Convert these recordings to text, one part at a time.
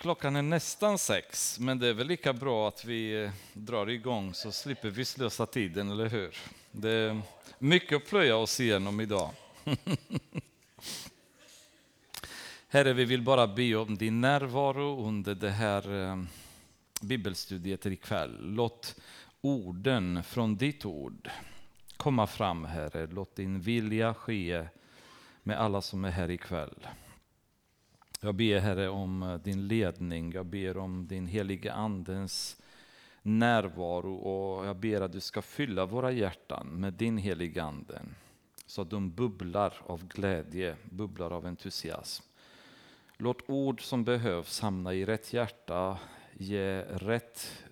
Klockan är nästan sex, men det är väl lika bra att vi eh, drar igång så slipper vi slösa tiden, eller hur? Det är mycket att plöja oss igenom idag. Herre, vi vill bara be om din närvaro under det här eh, bibelstudiet ikväll. Låt orden från ditt ord komma fram, Herre. Låt din vilja ske med alla som är här ikväll. Jag ber Herre om eh, din ledning, jag ber om din heliga Andens närvaro och jag ber att du ska fylla våra hjärtan med din heliga Ande så att de bubblar av glädje, bubblar av entusiasm. Låt ord som behövs hamna i rätt hjärta, ge rätt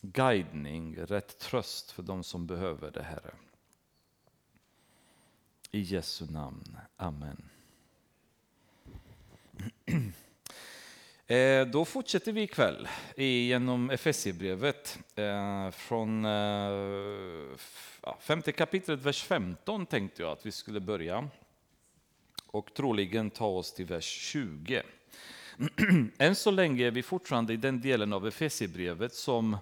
guidning, rätt tröst för de som behöver det, Herre. I Jesu namn. Amen. Eh, då fortsätter vi ikväll genom Efesierbrevet eh, från eh, femte kapitlet, vers 15 tänkte jag att vi skulle börja och troligen ta oss till vers 20. Än så länge är vi fortfarande i den delen av Efesierbrevet som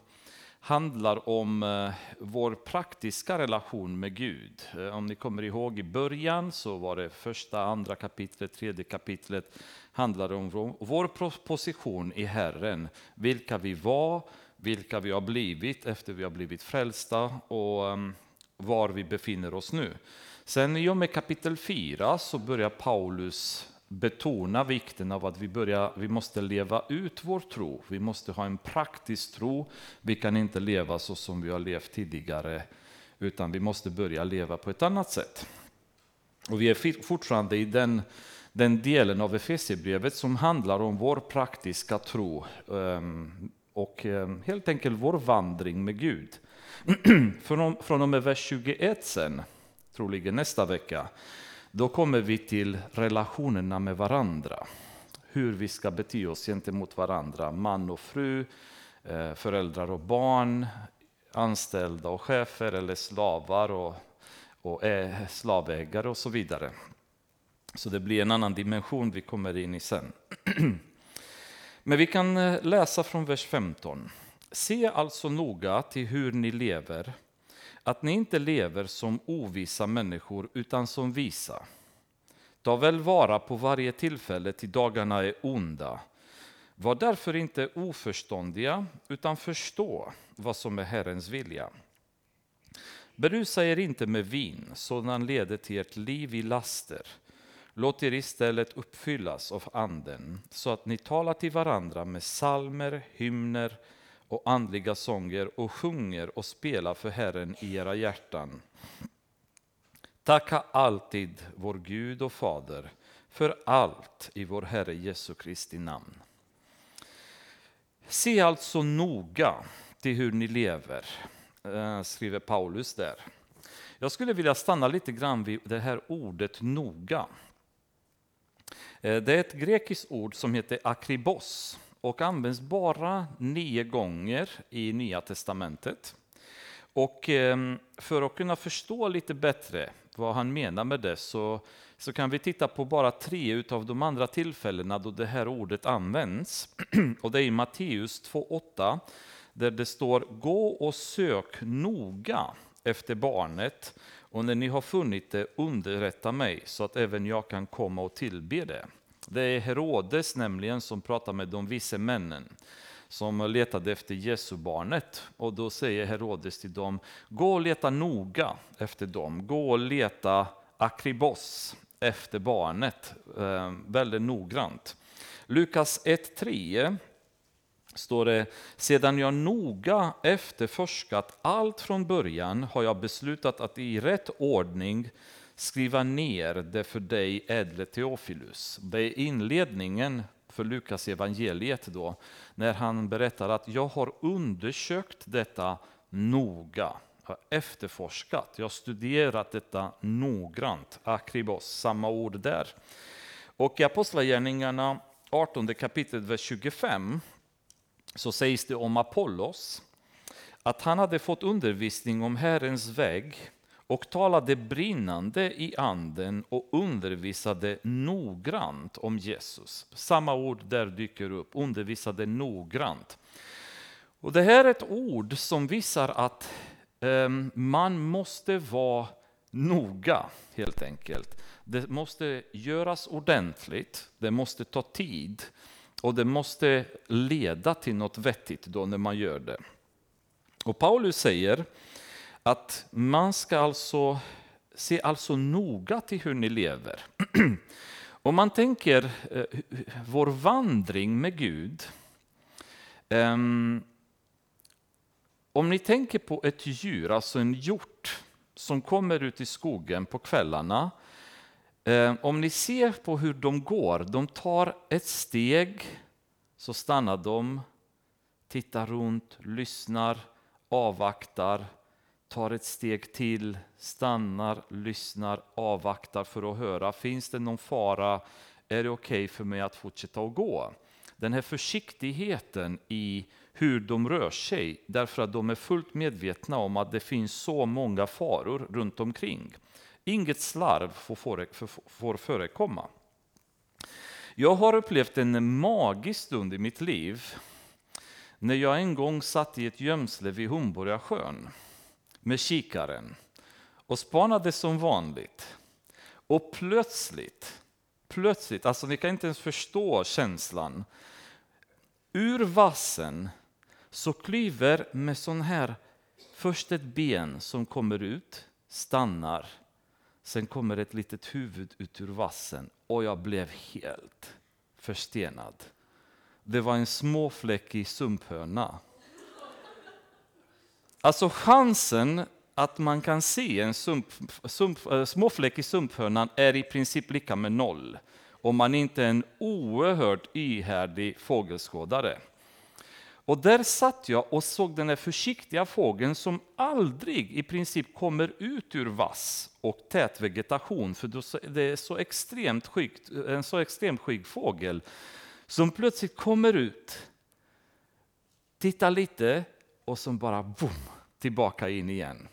handlar om eh, vår praktiska relation med Gud. Eh, om ni kommer ihåg i början så var det första, andra kapitlet, tredje kapitlet handlade om vår position i Herren, vilka vi var, vilka vi har blivit efter vi har blivit frälsta och ehm, var vi befinner oss nu. Sen i och med kapitel 4 så börjar Paulus betona vikten av att vi, börjar, vi måste leva ut vår tro. Vi måste ha en praktisk tro. Vi kan inte leva så som vi har levt tidigare, utan vi måste börja leva på ett annat sätt. Och vi är fortfarande i den, den delen av Efesierbrevet som handlar om vår praktiska tro ehm, och ehm, helt enkelt vår vandring med Gud. Från och med vers 21 sen, troligen nästa vecka, då kommer vi till relationerna med varandra. Hur vi ska bete oss gentemot varandra, man och fru, eh, föräldrar och barn, anställda och chefer eller slavar och, och eh, slavägare och så vidare. Så det blir en annan dimension vi kommer in i sen. Men vi kan eh, läsa från vers 15. Se alltså noga till hur ni lever att ni inte lever som ovisa människor utan som visa. Ta väl vara på varje tillfälle till dagarna är onda. Var därför inte oförståndiga utan förstå vad som är Herrens vilja. Berusa er inte med vin, sådant leder till ert liv i laster. Låt er istället uppfyllas av Anden, så att ni talar till varandra med salmer, hymner, och andliga sånger och sjunger och spelar för Herren i era hjärtan. Tacka alltid vår Gud och Fader för allt i vår Herre Jesu Kristi namn. Se alltså noga till hur ni lever, eh, skriver Paulus där. Jag skulle vilja stanna lite grann vid det här ordet noga. Eh, det är ett grekiskt ord som heter akribos och används bara nio gånger i Nya testamentet. Och ehm, för att kunna förstå lite bättre vad han menar med det så, så kan vi titta på bara tre av de andra tillfällena då det här ordet används. Och det är i Matteus 2.8 där det står Gå och sök noga efter barnet och när ni har funnit det underrätta mig så att även jag kan komma och tillbe det. Det är Herodes nämligen som pratar med de vise männen som letade efter Jesu barnet. Och då säger Herodes till dem, gå och leta noga efter dem. Gå och leta akribos efter barnet, eh, väldigt noggrant. Lukas 1.3 står det, sedan jag noga efterforskat allt från början har jag beslutat att i rätt ordning skriva ner det för dig, ädle Teofilus. Det är inledningen för Lukas evangeliet då, när han berättar att jag har undersökt detta noga, har efterforskat, jag har studerat detta noggrant. Akribos, samma ord där. Och i Apostlagärningarna 18 kapitlet, vers 25, så sägs det om Apollos att han hade fått undervisning om Herrens väg och talade brinnande i anden och undervisade noggrant om Jesus. Samma ord där dyker upp, undervisade noggrant. Och det här är ett ord som visar att eh, man måste vara noga helt enkelt. Det måste göras ordentligt, det måste ta tid och det måste leda till något vettigt då när man gör det. Och Paulus säger att man ska alltså se alltså noga till hur ni lever. Om man tänker eh, vår vandring med Gud. Eh, om ni tänker på ett djur, alltså en hjort, som kommer ut i skogen på kvällarna. Eh, om ni ser på hur de går, de tar ett steg, så stannar de, tittar runt, lyssnar, avvaktar, tar ett steg till, stannar, lyssnar, avvaktar för att höra, finns det någon fara? Är det okej okay för mig att fortsätta att gå? Den här försiktigheten i hur de rör sig, därför att de är fullt medvetna om att det finns så många faror runt omkring. Inget slarv får förekomma. Jag har upplevt en magisk stund i mitt liv när jag en gång satt i ett gömsle vid Hornborgasjön med kikaren och spanade som vanligt. Och plötsligt, plötsligt, alltså ni kan inte ens förstå känslan. Ur vassen så klyver med sån här, först ett ben som kommer ut, stannar. Sen kommer ett litet huvud ut ur vassen och jag blev helt förstenad. Det var en småfläckig sumphörna. Alltså chansen att man kan se en sump, sump, eh, småfläck i sumphörnan är i princip lika med noll om man inte är en oerhört ihärdig fågelskådare. Och där satt jag och såg den här försiktiga fågeln som aldrig i princip kommer ut ur vass och tät vegetation, för det är så extremt skygg, en så extremt skygg fågel, som plötsligt kommer ut, tittar lite och som bara boom, tillbaka in igen.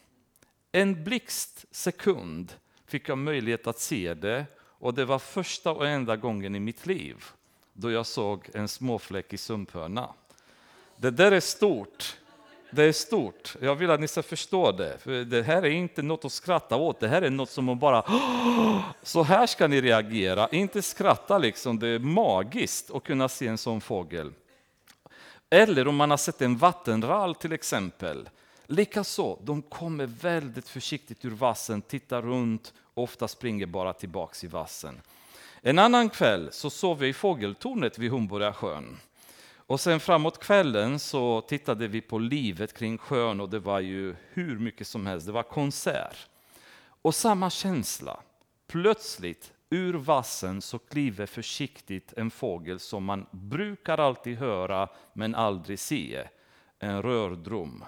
En blixtsekund fick jag möjlighet att se det och det var första och enda gången i mitt liv då jag såg en småfläck i sumphörna. Det där är stort. Det är stort. Jag vill att ni ska förstå det. För det här är inte något att skratta åt. Det här är något som man bara... Så här ska ni reagera. Inte skratta liksom. Det är magiskt att kunna se en sån fågel. Eller om man har sett en vattenrall till exempel. Likaså, de kommer väldigt försiktigt ur vassen, tittar runt, ofta springer bara tillbaks i vassen. En annan kväll så sov jag i fågeltornet vid Hornborgasjön. sjön. Och sen framåt kvällen så tittade vi på livet kring sjön och det var ju hur mycket som helst. Det var konsert. Och samma känsla. Plötsligt ur vassen så kliver försiktigt en fågel som man brukar alltid höra men aldrig se. En rördrom.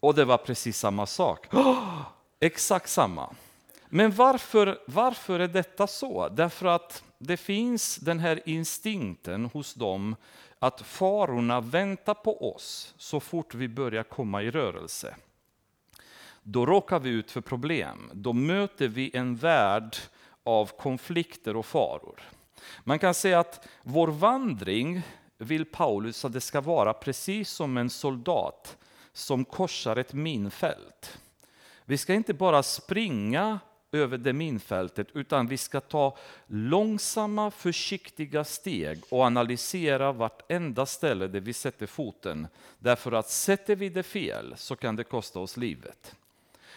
Och det var precis samma sak. Oh, exakt samma. Men varför, varför är detta så? Därför att det finns den här instinkten hos dem att farorna väntar på oss så fort vi börjar komma i rörelse. Då råkar vi ut för problem. Då möter vi en värld av konflikter och faror. Man kan säga att vår vandring vill Paulus att det ska vara precis som en soldat som korsar ett minfält. Vi ska inte bara springa över det minfältet, utan vi ska ta långsamma, försiktiga steg och analysera vartenda ställe där vi sätter foten. Därför att sätter vi det fel så kan det kosta oss livet.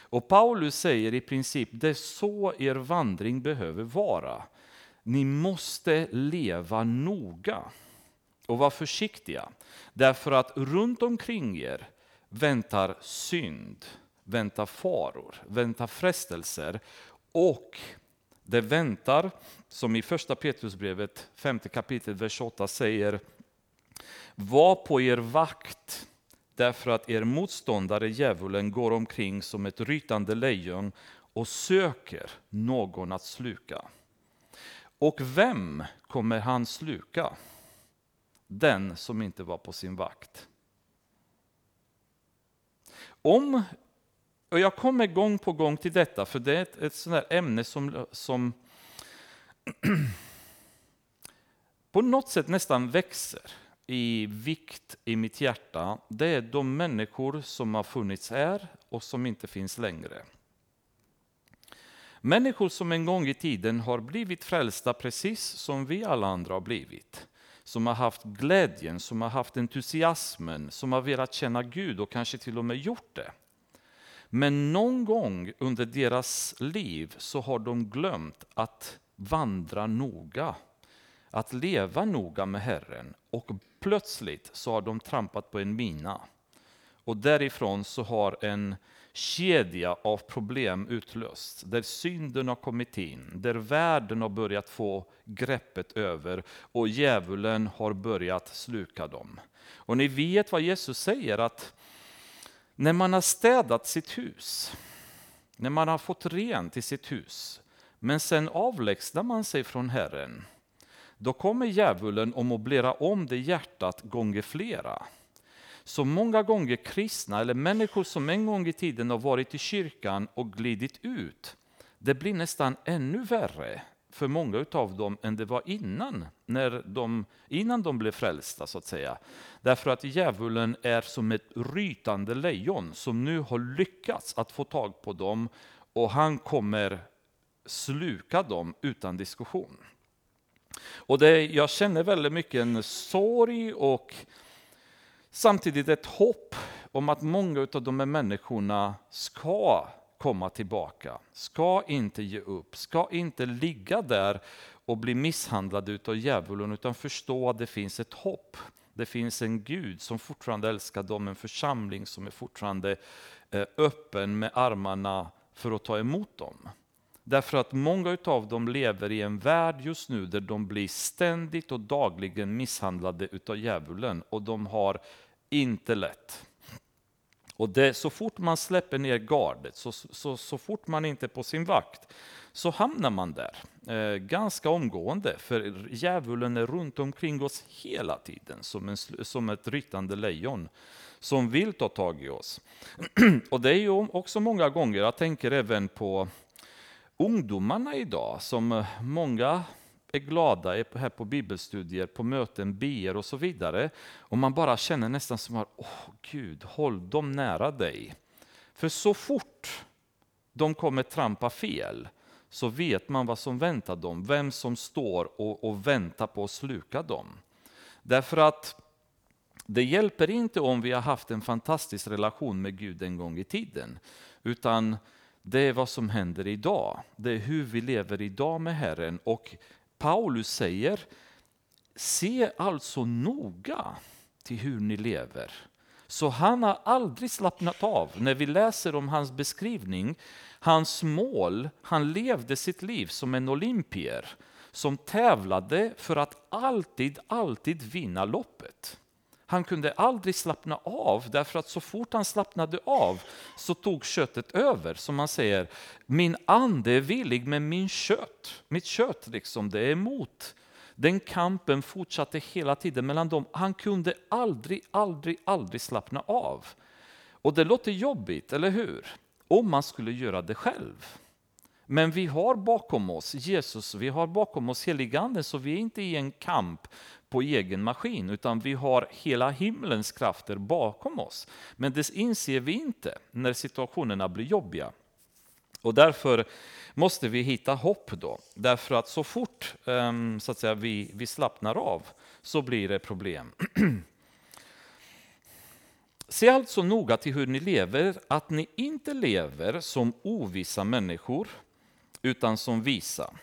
Och Paulus säger i princip, det är så er vandring behöver vara. Ni måste leva noga och vara försiktiga. Därför att runt omkring er väntar synd, väntar faror, väntar frestelser och det väntar, som i första Petrusbrevet, femte kapitlet, vers 8 säger, var på er vakt därför att er motståndare djävulen går omkring som ett rytande lejon och söker någon att sluka. Och vem kommer han sluka? Den som inte var på sin vakt. Om Och jag kommer gång på gång till detta, för det är ett, ett sånt ämne som, som på något sätt nästan växer i vikt i mitt hjärta. Det är de människor som har funnits här och som inte finns längre. Människor som en gång i tiden har blivit frälsta precis som vi alla andra har blivit. Som har haft glädjen, som har haft entusiasmen, som har velat känna Gud och kanske till och med gjort det. Men någon gång under deras liv så har de glömt att vandra noga, att leva noga med Herren och plötsligt så har de trampat på en mina. Och därifrån så har en kedja av problem utlösts, där synden har kommit in, där världen har börjat få greppet över och djävulen har börjat sluka dem. Och ni vet vad Jesus säger, att när man har städat sitt hus, när man har fått rent i sitt hus, men sen avlägsnar man sig från Herren, då kommer djävulen och möblerar om det hjärtat gånger flera. Så många gånger kristna eller människor som en gång i tiden har varit i kyrkan och glidit ut, det blir nästan ännu värre för många av dem än det var innan, när de, innan de blev frälsta. så att säga. Därför att djävulen är som ett rytande lejon som nu har lyckats att få tag på dem och han kommer sluka dem utan diskussion. Och det, jag känner väldigt mycket en sorg och samtidigt ett hopp om att många av de här människorna ska komma tillbaka, ska inte ge upp, ska inte ligga där och bli misshandlade av djävulen, utan förstå att det finns ett hopp. Det finns en Gud som fortfarande älskar dem, en församling som är fortfarande eh, öppen med armarna för att ta emot dem. Därför att många av dem lever i en värld just nu där de blir ständigt och dagligen misshandlade utav djävulen och de har inte lätt. Och det, så fort man släpper ner gardet, så, så, så fort man inte är på sin vakt, så hamnar man där eh, ganska omgående. För djävulen är runt omkring oss hela tiden som, en, som ett ryttande lejon som vill ta tag i oss. och det är ju också många gånger, jag tänker även på ungdomarna idag, som eh, många är glada, är här på bibelstudier, på möten, ber och så vidare. Och man bara känner nästan som att, åh Gud, håll dem nära dig. För så fort de kommer trampa fel, så vet man vad som väntar dem, vem som står och, och väntar på att sluka dem. Därför att det hjälper inte om vi har haft en fantastisk relation med Gud en gång i tiden, utan det är vad som händer idag. Det är hur vi lever idag med Herren. Och Paulus säger, se alltså noga till hur ni lever. Så han har aldrig slappnat av. När vi läser om hans beskrivning, hans mål, han levde sitt liv som en olympier som tävlade för att alltid, alltid vinna loppet. Han kunde aldrig slappna av, därför att så fort han slappnade av så tog köttet över. Som man säger, min ande är villig men min kött, mitt kött liksom, det är emot. Den kampen fortsatte hela tiden mellan dem. Han kunde aldrig, aldrig, aldrig slappna av. Och det låter jobbigt, eller hur? Om man skulle göra det själv. Men vi har bakom oss Jesus, vi har bakom oss heliganden, så vi är inte i en kamp på egen maskin, utan vi har hela himlens krafter bakom oss. Men det inser vi inte när situationerna blir jobbiga. Och därför måste vi hitta hopp då. Därför att så fort ehm, så att säga, vi, vi slappnar av så blir det problem. Se alltså noga till hur ni lever, att ni inte lever som ovissa människor, utan som visa.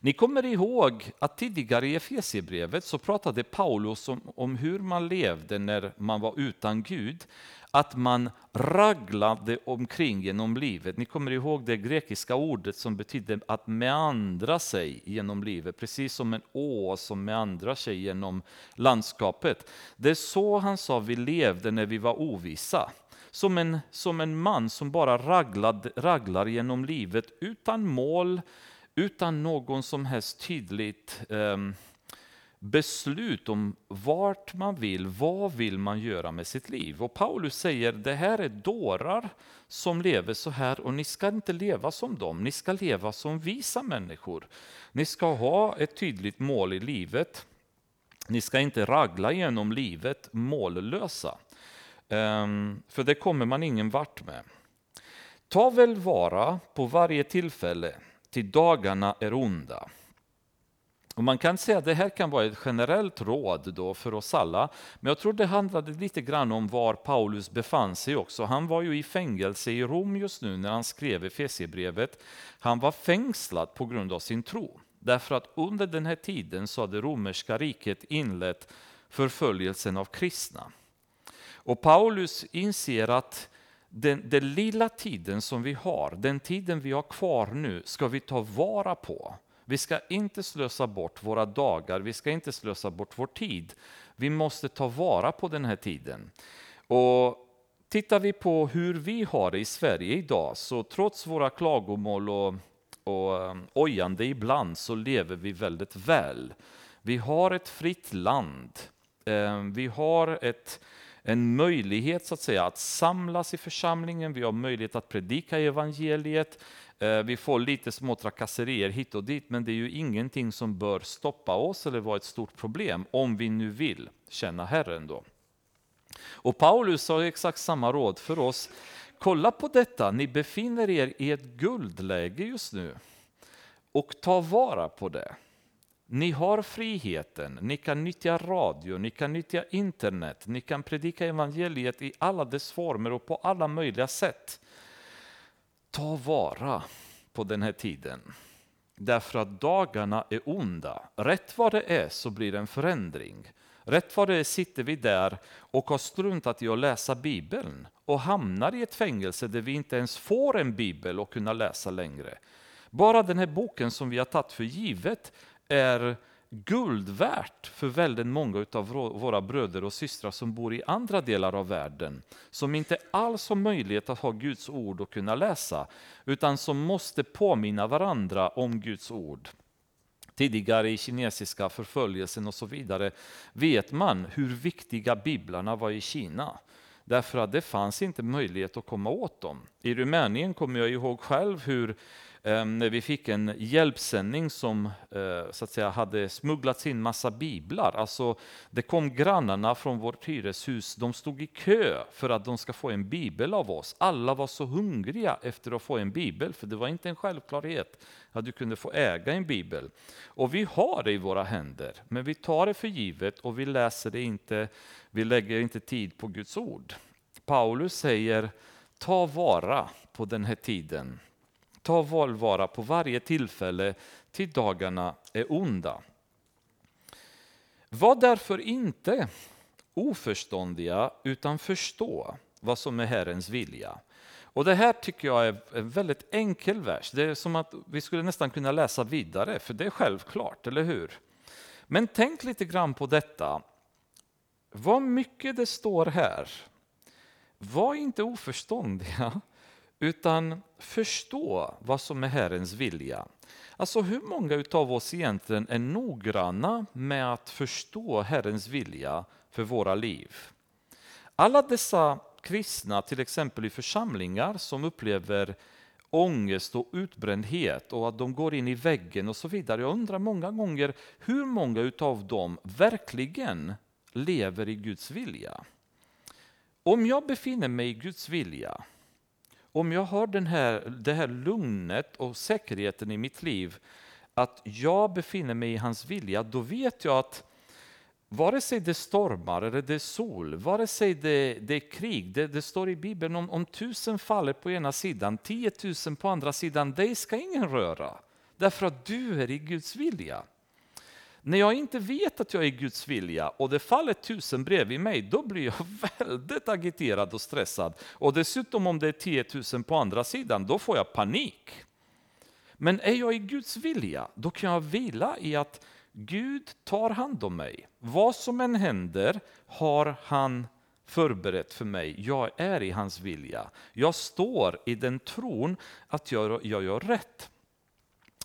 Ni kommer ihåg att tidigare i Efesierbrevet så pratade Paulus om, om hur man levde när man var utan Gud. Att man raglade omkring genom livet. Ni kommer ihåg det grekiska ordet som betyder att meandra sig genom livet. Precis som en å som meandrar sig genom landskapet. Det är så han sa vi levde när vi var ovissa. Som en, som en man som bara raglade, raglar genom livet utan mål, utan någon som helst tydligt eh, beslut om vart man vill, vad vill man göra med sitt liv. Och Paulus säger, det här är dårar som lever så här och ni ska inte leva som dem, ni ska leva som visa människor. Ni ska ha ett tydligt mål i livet. Ni ska inte ragla genom livet mållösa. Ehm, för det kommer man ingen vart med. Ta väl vara på varje tillfälle, till dagarna är onda. Och man kan säga att det här kan vara ett generellt råd då för oss alla, men jag tror det handlade lite grann om var Paulus befann sig också. Han var ju i fängelse i Rom just nu när han skrev Efesierbrevet. Han var fängslad på grund av sin tro, därför att under den här tiden så hade romerska riket inlett förföljelsen av kristna. Och Paulus inser att den, den lilla tiden som vi har, den tiden vi har kvar nu, ska vi ta vara på. Vi ska inte slösa bort våra dagar, vi ska inte slösa bort vår tid. Vi måste ta vara på den här tiden. Och Tittar vi på hur vi har det i Sverige idag, så trots våra klagomål och, och um, ojande ibland, så lever vi väldigt väl. Vi har ett fritt land. Ehm, vi har ett, en möjlighet så att säga att samlas i församlingen, vi har möjlighet att predika evangeliet, eh, vi får lite små trakasserier hit och dit, men det är ju ingenting som bör stoppa oss eller vara ett stort problem, om vi nu vill känna Herren. Då. Och Paulus har exakt samma råd för oss. Kolla på detta, ni befinner er i ett guldläge just nu. Och ta vara på det. Ni har friheten, ni kan nyttja radio, ni kan nyttja internet, ni kan predika evangeliet i alla dess former och på alla möjliga sätt ta vara på den här tiden. Därför att dagarna är onda. Rätt vad det är så blir det en förändring. Rätt vad det är sitter vi där och har struntat i att läsa Bibeln och hamnar i ett fängelse där vi inte ens får en bibel att kunna läsa längre. Bara den här boken som vi har tagit för givet är guld värt för väldigt många av våra bröder och systrar som bor i andra delar av världen, som inte alls har möjlighet att ha Guds ord och kunna läsa, utan som måste påminna varandra om Guds ord. Tidigare i kinesiska förföljelsen och så vidare vet man hur viktiga biblarna var i Kina. Därför att det fanns inte möjlighet att komma åt dem. I Rumänien kommer jag ihåg själv hur Ehm, när vi fick en hjälpsändning som eh, så att säga, hade smugglats in massa biblar. Alltså, det kom grannarna från vårt hyreshus, de stod i kö för att de ska få en bibel av oss. Alla var så hungriga efter att få en bibel, för det var inte en självklarhet att du kunde få äga en bibel. Och vi har det i våra händer, men vi tar det för givet och vi läser det inte, vi lägger inte tid på Guds ord. Paulus säger, ta vara på den här tiden Ta valvara på varje tillfälle till dagarna är onda. Var därför inte oförståndiga utan förstå vad som är Herrens vilja. Och Det här tycker jag är en väldigt enkel vers. Det är som att vi skulle nästan kunna läsa vidare, för det är självklart, eller hur? Men tänk lite grann på detta. Vad mycket det står här. Var inte oförståndiga utan förstå vad som är Herrens vilja. Alltså hur många av oss egentligen är noggranna med att förstå Herrens vilja för våra liv? Alla dessa kristna, till exempel i församlingar, som upplever ångest och utbrändhet och att de går in i väggen och så vidare. Jag undrar många gånger hur många av dem verkligen lever i Guds vilja. Om jag befinner mig i Guds vilja, om jag har den här, det här lugnet och säkerheten i mitt liv, att jag befinner mig i hans vilja, då vet jag att vare sig det stormar eller det är sol, vare sig det, det är krig, det, det, står i Bibeln om, om tusen faller på ena sidan, tiotusen på andra sidan, dig ska ingen röra. Därför att du är i Guds vilja. När jag inte vet att jag är Guds vilja och det faller tusen bredvid mig, då blir jag väldigt agiterad och stressad. Och dessutom om det är 10 000 på andra sidan, då får jag panik. Men är jag i Guds vilja, då kan jag vila i att Gud tar hand om mig. Vad som än händer har han förberett för mig. Jag är i hans vilja. Jag står i den tron att jag, jag gör rätt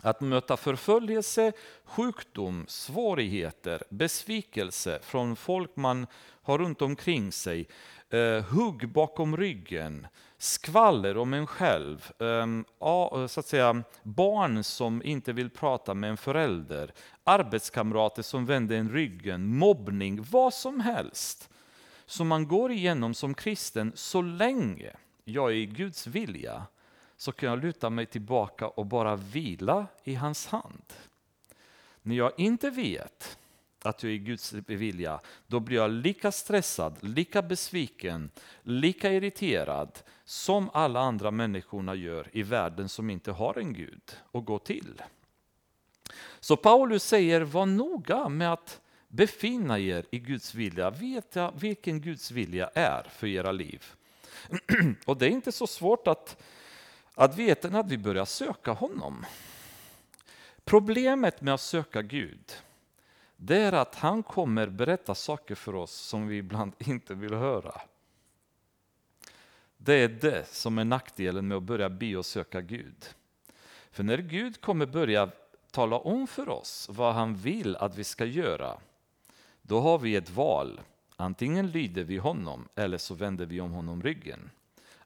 att möta förföljelse, sjukdom, svårigheter, besvikelse från folk man har runt omkring sig, eh, hugg bakom ryggen, skvaller om en själv, eh, så att säga, barn som inte vill prata med en förälder, arbetskamrater som vänder en ryggen, mobbning, vad som helst som man går igenom som kristen så länge jag är i Guds vilja så kan jag luta mig tillbaka och bara vila i hans hand. När jag inte vet att jag är Guds vilja, då blir jag lika stressad, lika besviken, lika irriterad som alla andra människorna gör i världen som inte har en Gud att gå till. Så Paulus säger, var noga med att befinna er i Guds vilja. Veta vilken Guds vilja är för era liv. Och det är inte så svårt att, att veta när vi börjar söka honom. Problemet med att söka Gud, det är att han kommer berätta saker för oss som vi ibland inte vill höra. Det är det som är nackdelen med att börja be och söka Gud. För när Gud kommer börja tala om för oss vad han vill att vi ska göra, då har vi ett val. Antingen lyder vi honom eller så vänder vi om honom ryggen.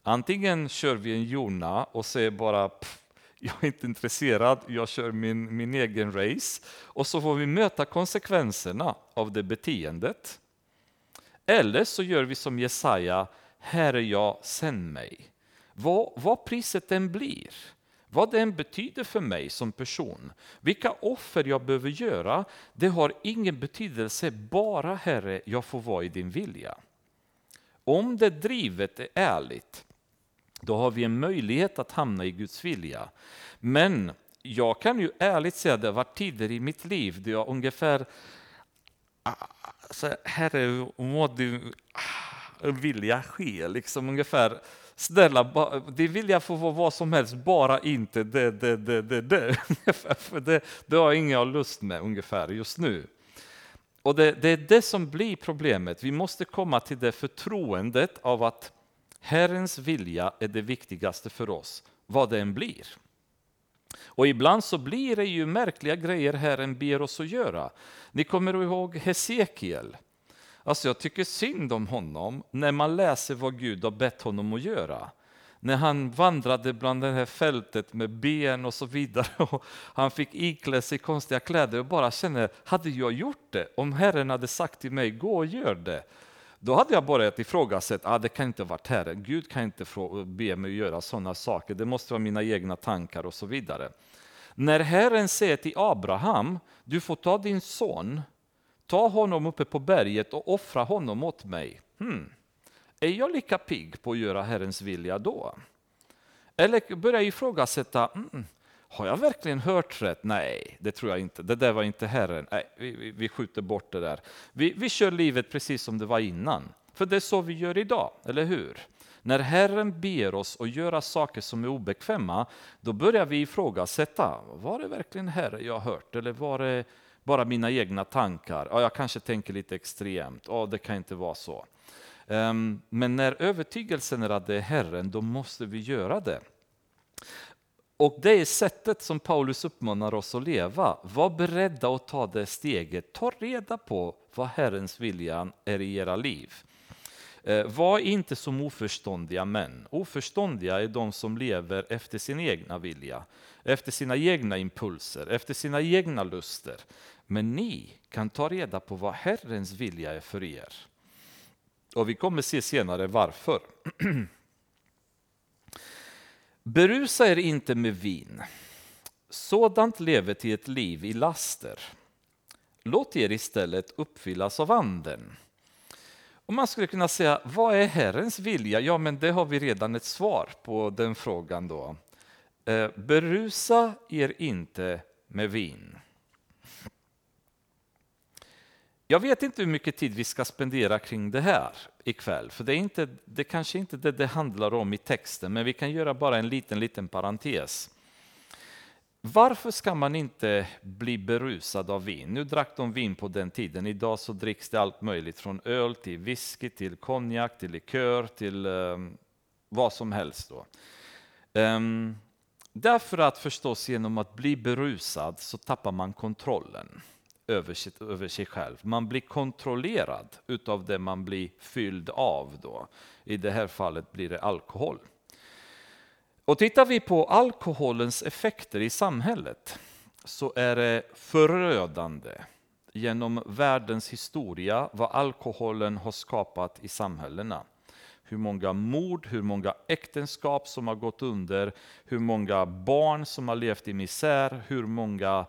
Antingen kör vi en jona och säger bara jag är inte intresserad, jag kör min, min egen race. Och så får vi möta konsekvenserna av det beteendet. Eller så gör vi som Jesaja, här är jag, sänd mig. Vad, vad priset än blir, vad det än betyder för mig som person, vilka offer jag behöver göra, det har ingen betydelse, bara Herre, jag får vara i din vilja. Om det drivet är ärligt, då har vi en möjlighet att hamna i Guds vilja. Men jag kan ju ärligt säga att det har varit tider i mitt liv där jag ungefär, alltså, Herre, må du ah, vilja ske, liksom ungefär snälla, det vill jag få vara vad som helst, bara inte det, det, det, det, det. För det, det har ingen lust med ungefär just nu. Och det, det är det som blir problemet. Vi måste komma till det förtroendet av att Herrens vilja är det viktigaste för oss, vad det än blir. Och ibland så blir det ju märkliga grejer Herren ber oss att göra. Ni kommer ihåg Hesekiel. Alltså jag tycker synd om honom när man läser vad Gud har bett honom att göra. När han vandrade bland det här fältet med ben och så vidare och han fick iklä sig konstiga kläder och bara känner, hade jag gjort det? Om Herren hade sagt till mig, gå och gör det. Då hade jag börjat ifrågasätta, ah, det kan inte vara varit Herren, Gud kan inte be mig göra sådana saker, det måste vara mina egna tankar och så vidare. När Herren säger till Abraham, du får ta din son Ta honom uppe på berget och offra honom åt mig. Hmm. Är jag lika pigg på att göra Herrens vilja då? Eller börjar jag ifrågasätta, mm, har jag verkligen hört rätt? Nej, det tror jag inte. Det där var inte Herren. Nej, vi, vi, vi skjuter bort det där. Vi, vi kör livet precis som det var innan. För det är så vi gör idag, eller hur? När Herren ber oss att göra saker som är obekväma, då börjar vi ifrågasätta, var det verkligen Herre jag hört? Eller var det bara mina egna tankar. Ja, jag kanske tänker lite extremt. Ja, det kan inte vara så. Ehm, men när övertygelsen är att det är Herren, då måste vi göra det. Och det är sättet som Paulus uppmanar oss att leva. Var beredda att ta det steget. Ta reda på vad Herrens vilja är i era liv. Eh, var inte som oförståndiga män. Oförståndiga är de som lever efter sin egna vilja, efter sina egna impulser, efter sina egna luster. Men ni kan ta reda på vad Herrens vilja är för er. Och vi kommer se senare varför. Berusa er inte med vin. Sådant lever till ett liv i laster. Låt er istället uppfyllas av anden. Och man skulle kunna säga, vad är Herrens vilja? Ja, men det har vi redan ett svar på den frågan då. Eh, berusa er inte med vin. Jag vet inte hur mycket tid vi ska spendera kring det här ikväll, för det är, inte, det är kanske inte det det handlar om i texten, men vi kan göra bara en liten, liten parentes. Varför ska man inte bli berusad av vin? Nu drack de vin på den tiden. Idag så dricks det allt möjligt från öl till whisky, till konjak, till likör, till um, vad som helst. Då. Um, Därför att förstås genom att bli berusad så tappar man kontrollen över, sitt, över sig själv. Man blir kontrollerad utav det man blir fylld av. Då. I det här fallet blir det alkohol. Och tittar vi på alkoholens effekter i samhället så är det förödande genom världens historia vad alkoholen har skapat i samhällena. Hur många mord, hur många äktenskap som har gått under, hur många barn som har levt i misär, hur många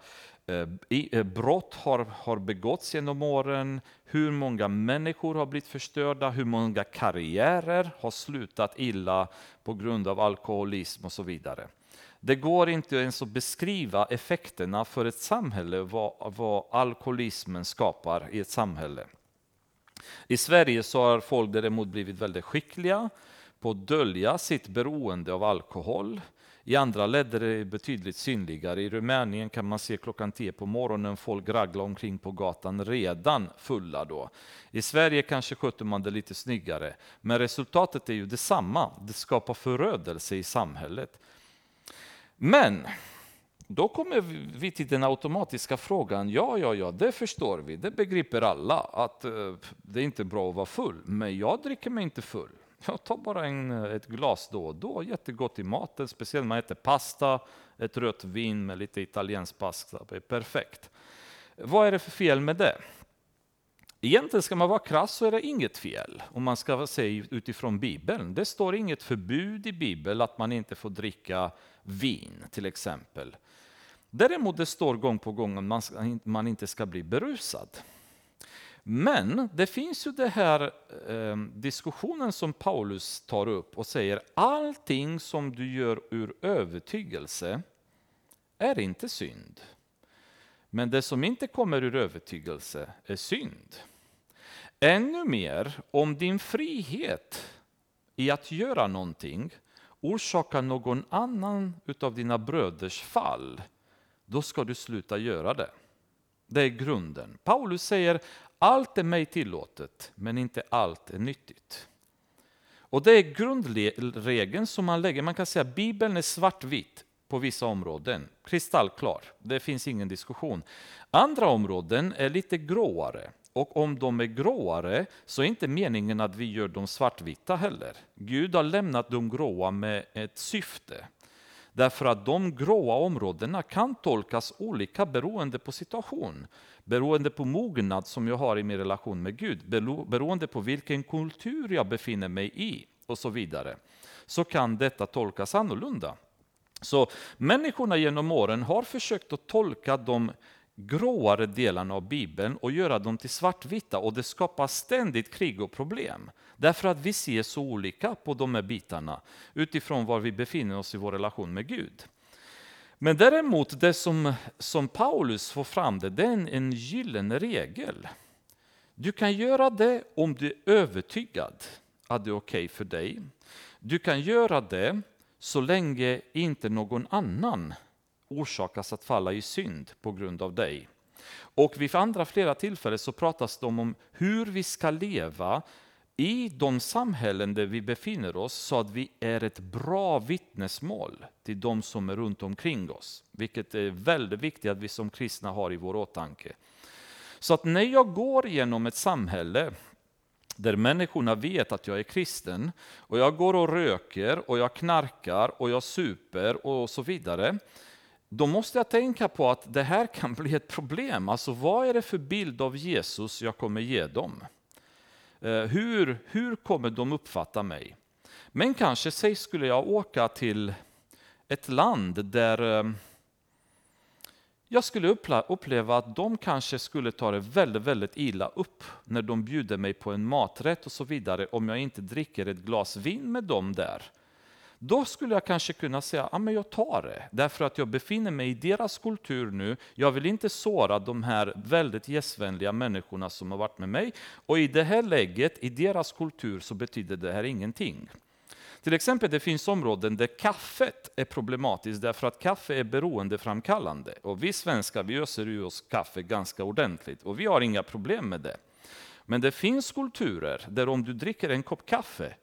Eh, eh, brott har, har begåtts genom åren, hur många människor har blivit förstörda, hur många karriärer har slutat illa på grund av alkoholism och så vidare. Det går inte ens att beskriva effekterna för ett samhälle, vad, vad alkoholismen skapar i ett samhälle. I Sverige så har folk däremot blivit väldigt skickliga på att dölja sitt beroende av alkohol. I andra länder är det betydligt synligare. I Rumänien kan man se klockan 10 på morgonen folk ragla omkring på gatan redan fulla. Då. I Sverige kanske sköter man det lite snyggare. Men resultatet är ju detsamma. Det skapar förödelse i samhället. Men då kommer vi till den automatiska frågan, ja, ja, ja, det förstår vi, det begriper alla, att eh, det är inte bra att vara full, men jag dricker mig inte full. Jag tar bara en, eh, ett glas då och då, jättegott i maten, speciellt när man äter pasta, ett rött vin med lite italiensk pasta, det är perfekt. Vad är det för fel med det? Egentligen ska man vara krass så är det inget fel om man ska se utifrån Bibeln. Det står inget förbud i Bibeln att man inte får dricka vin till exempel. Däremot det står gång på gång att man, inte ska bli berusad. Men det finns ju den här eh, diskussionen som Paulus tar upp och säger allting som du gör ur övertygelse är inte synd. Men det som inte kommer ur övertygelse är synd. Ännu mer om din frihet i att göra någonting orsakar någon annan utav dina bröders fall, då ska du sluta göra det. Det är grunden. Paulus säger allt är mig tillåtet, men inte allt är nyttigt. Och Det är grundregeln som man lägger. Man kan säga att Bibeln är svartvitt på vissa områden, kristallklar. Det finns ingen diskussion. Andra områden är lite gråare. Och om de är gråare så är inte meningen att vi gör dem svartvita heller. Gud har lämnat de gråa med ett syfte. Därför att de gråa områdena kan tolkas olika beroende på situation. Beroende på mognad som jag har i min relation med Gud. Beroende på vilken kultur jag befinner mig i och så vidare. Så kan detta tolkas annorlunda. Så människorna genom åren har försökt att tolka de gråare delarna av Bibeln och göra dem till svartvita och det skapar ständigt krig och problem. Därför att vi ser så olika på de här bitarna utifrån var vi befinner oss i vår relation med Gud. Men däremot det som, som Paulus får fram det, det är en, en gyllene regel. Du kan göra det om du är övertygad att det är okej okay för dig. Du kan göra det så länge inte någon annan orsakas att falla i synd på grund av dig. Och vid andra flera tillfällen så pratas det om hur vi ska leva i de samhällen där vi befinner oss så att vi är ett bra vittnesmål till de som är runt omkring oss. Vilket är väldigt viktigt att vi som kristna har i vår åtanke. Så att när jag går genom ett samhälle där människorna vet att jag är kristen och jag går och röker och jag knarkar och jag super och så vidare då måste jag tänka på att det här kan bli ett problem. Alltså vad är det för bild av Jesus jag kommer ge dem? Eh, hur, hur kommer de uppfatta mig? Men kanske säg skulle jag åka till ett land där ehm, jag skulle uppleva att de kanske skulle ta det väldigt, väldigt illa upp när de bjuder mig på en maträtt och så vidare om jag inte dricker ett glas vin med dem där. Då skulle jag kanske kunna säga att ja, jag tar det, därför att jag befinner mig i deras kultur nu. Jag vill inte såra de här väldigt gästvänliga människorna som har varit med mig. Och i det här läget, i deras kultur, så betyder det här ingenting. Till exempel det finns områden där kaffet är problematiskt därför att kaffe är beroendeframkallande. Och vi svenskar vi öser ur oss kaffe ganska ordentligt och vi har inga problem med det. Men det finns kulturer där om du dricker en kopp kaffe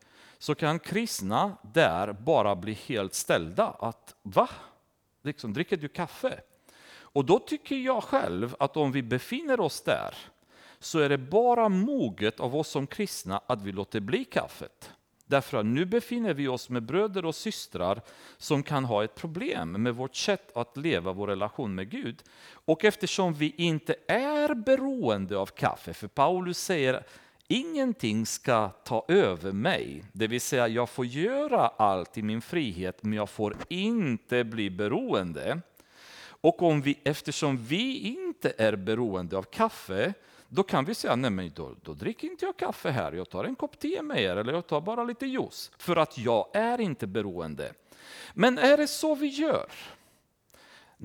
så kan kristna där bara bli helt ställda. Att va? liksom, dricker du kaffe? Och då tycker jag själv att om vi befinner oss där så är det bara moget av oss som kristna att vi låter bli kaffet. Därför att nu befinner vi oss med bröder och systrar som kan ha ett problem med vårt sätt att leva vår relation med Gud. Och eftersom vi inte är beroende av kaffe, för Paulus säger ingenting ska ta över mig. Det vill säga, jag får göra allt i min frihet, men jag får inte bli beroende. Och om vi, eftersom vi inte är beroende av kaffe, då kan vi säga, nej men då, då dricker inte jag kaffe här, jag tar en kopp te med er, eller jag tar bara lite juice, för att jag är inte beroende. Men är det så vi gör?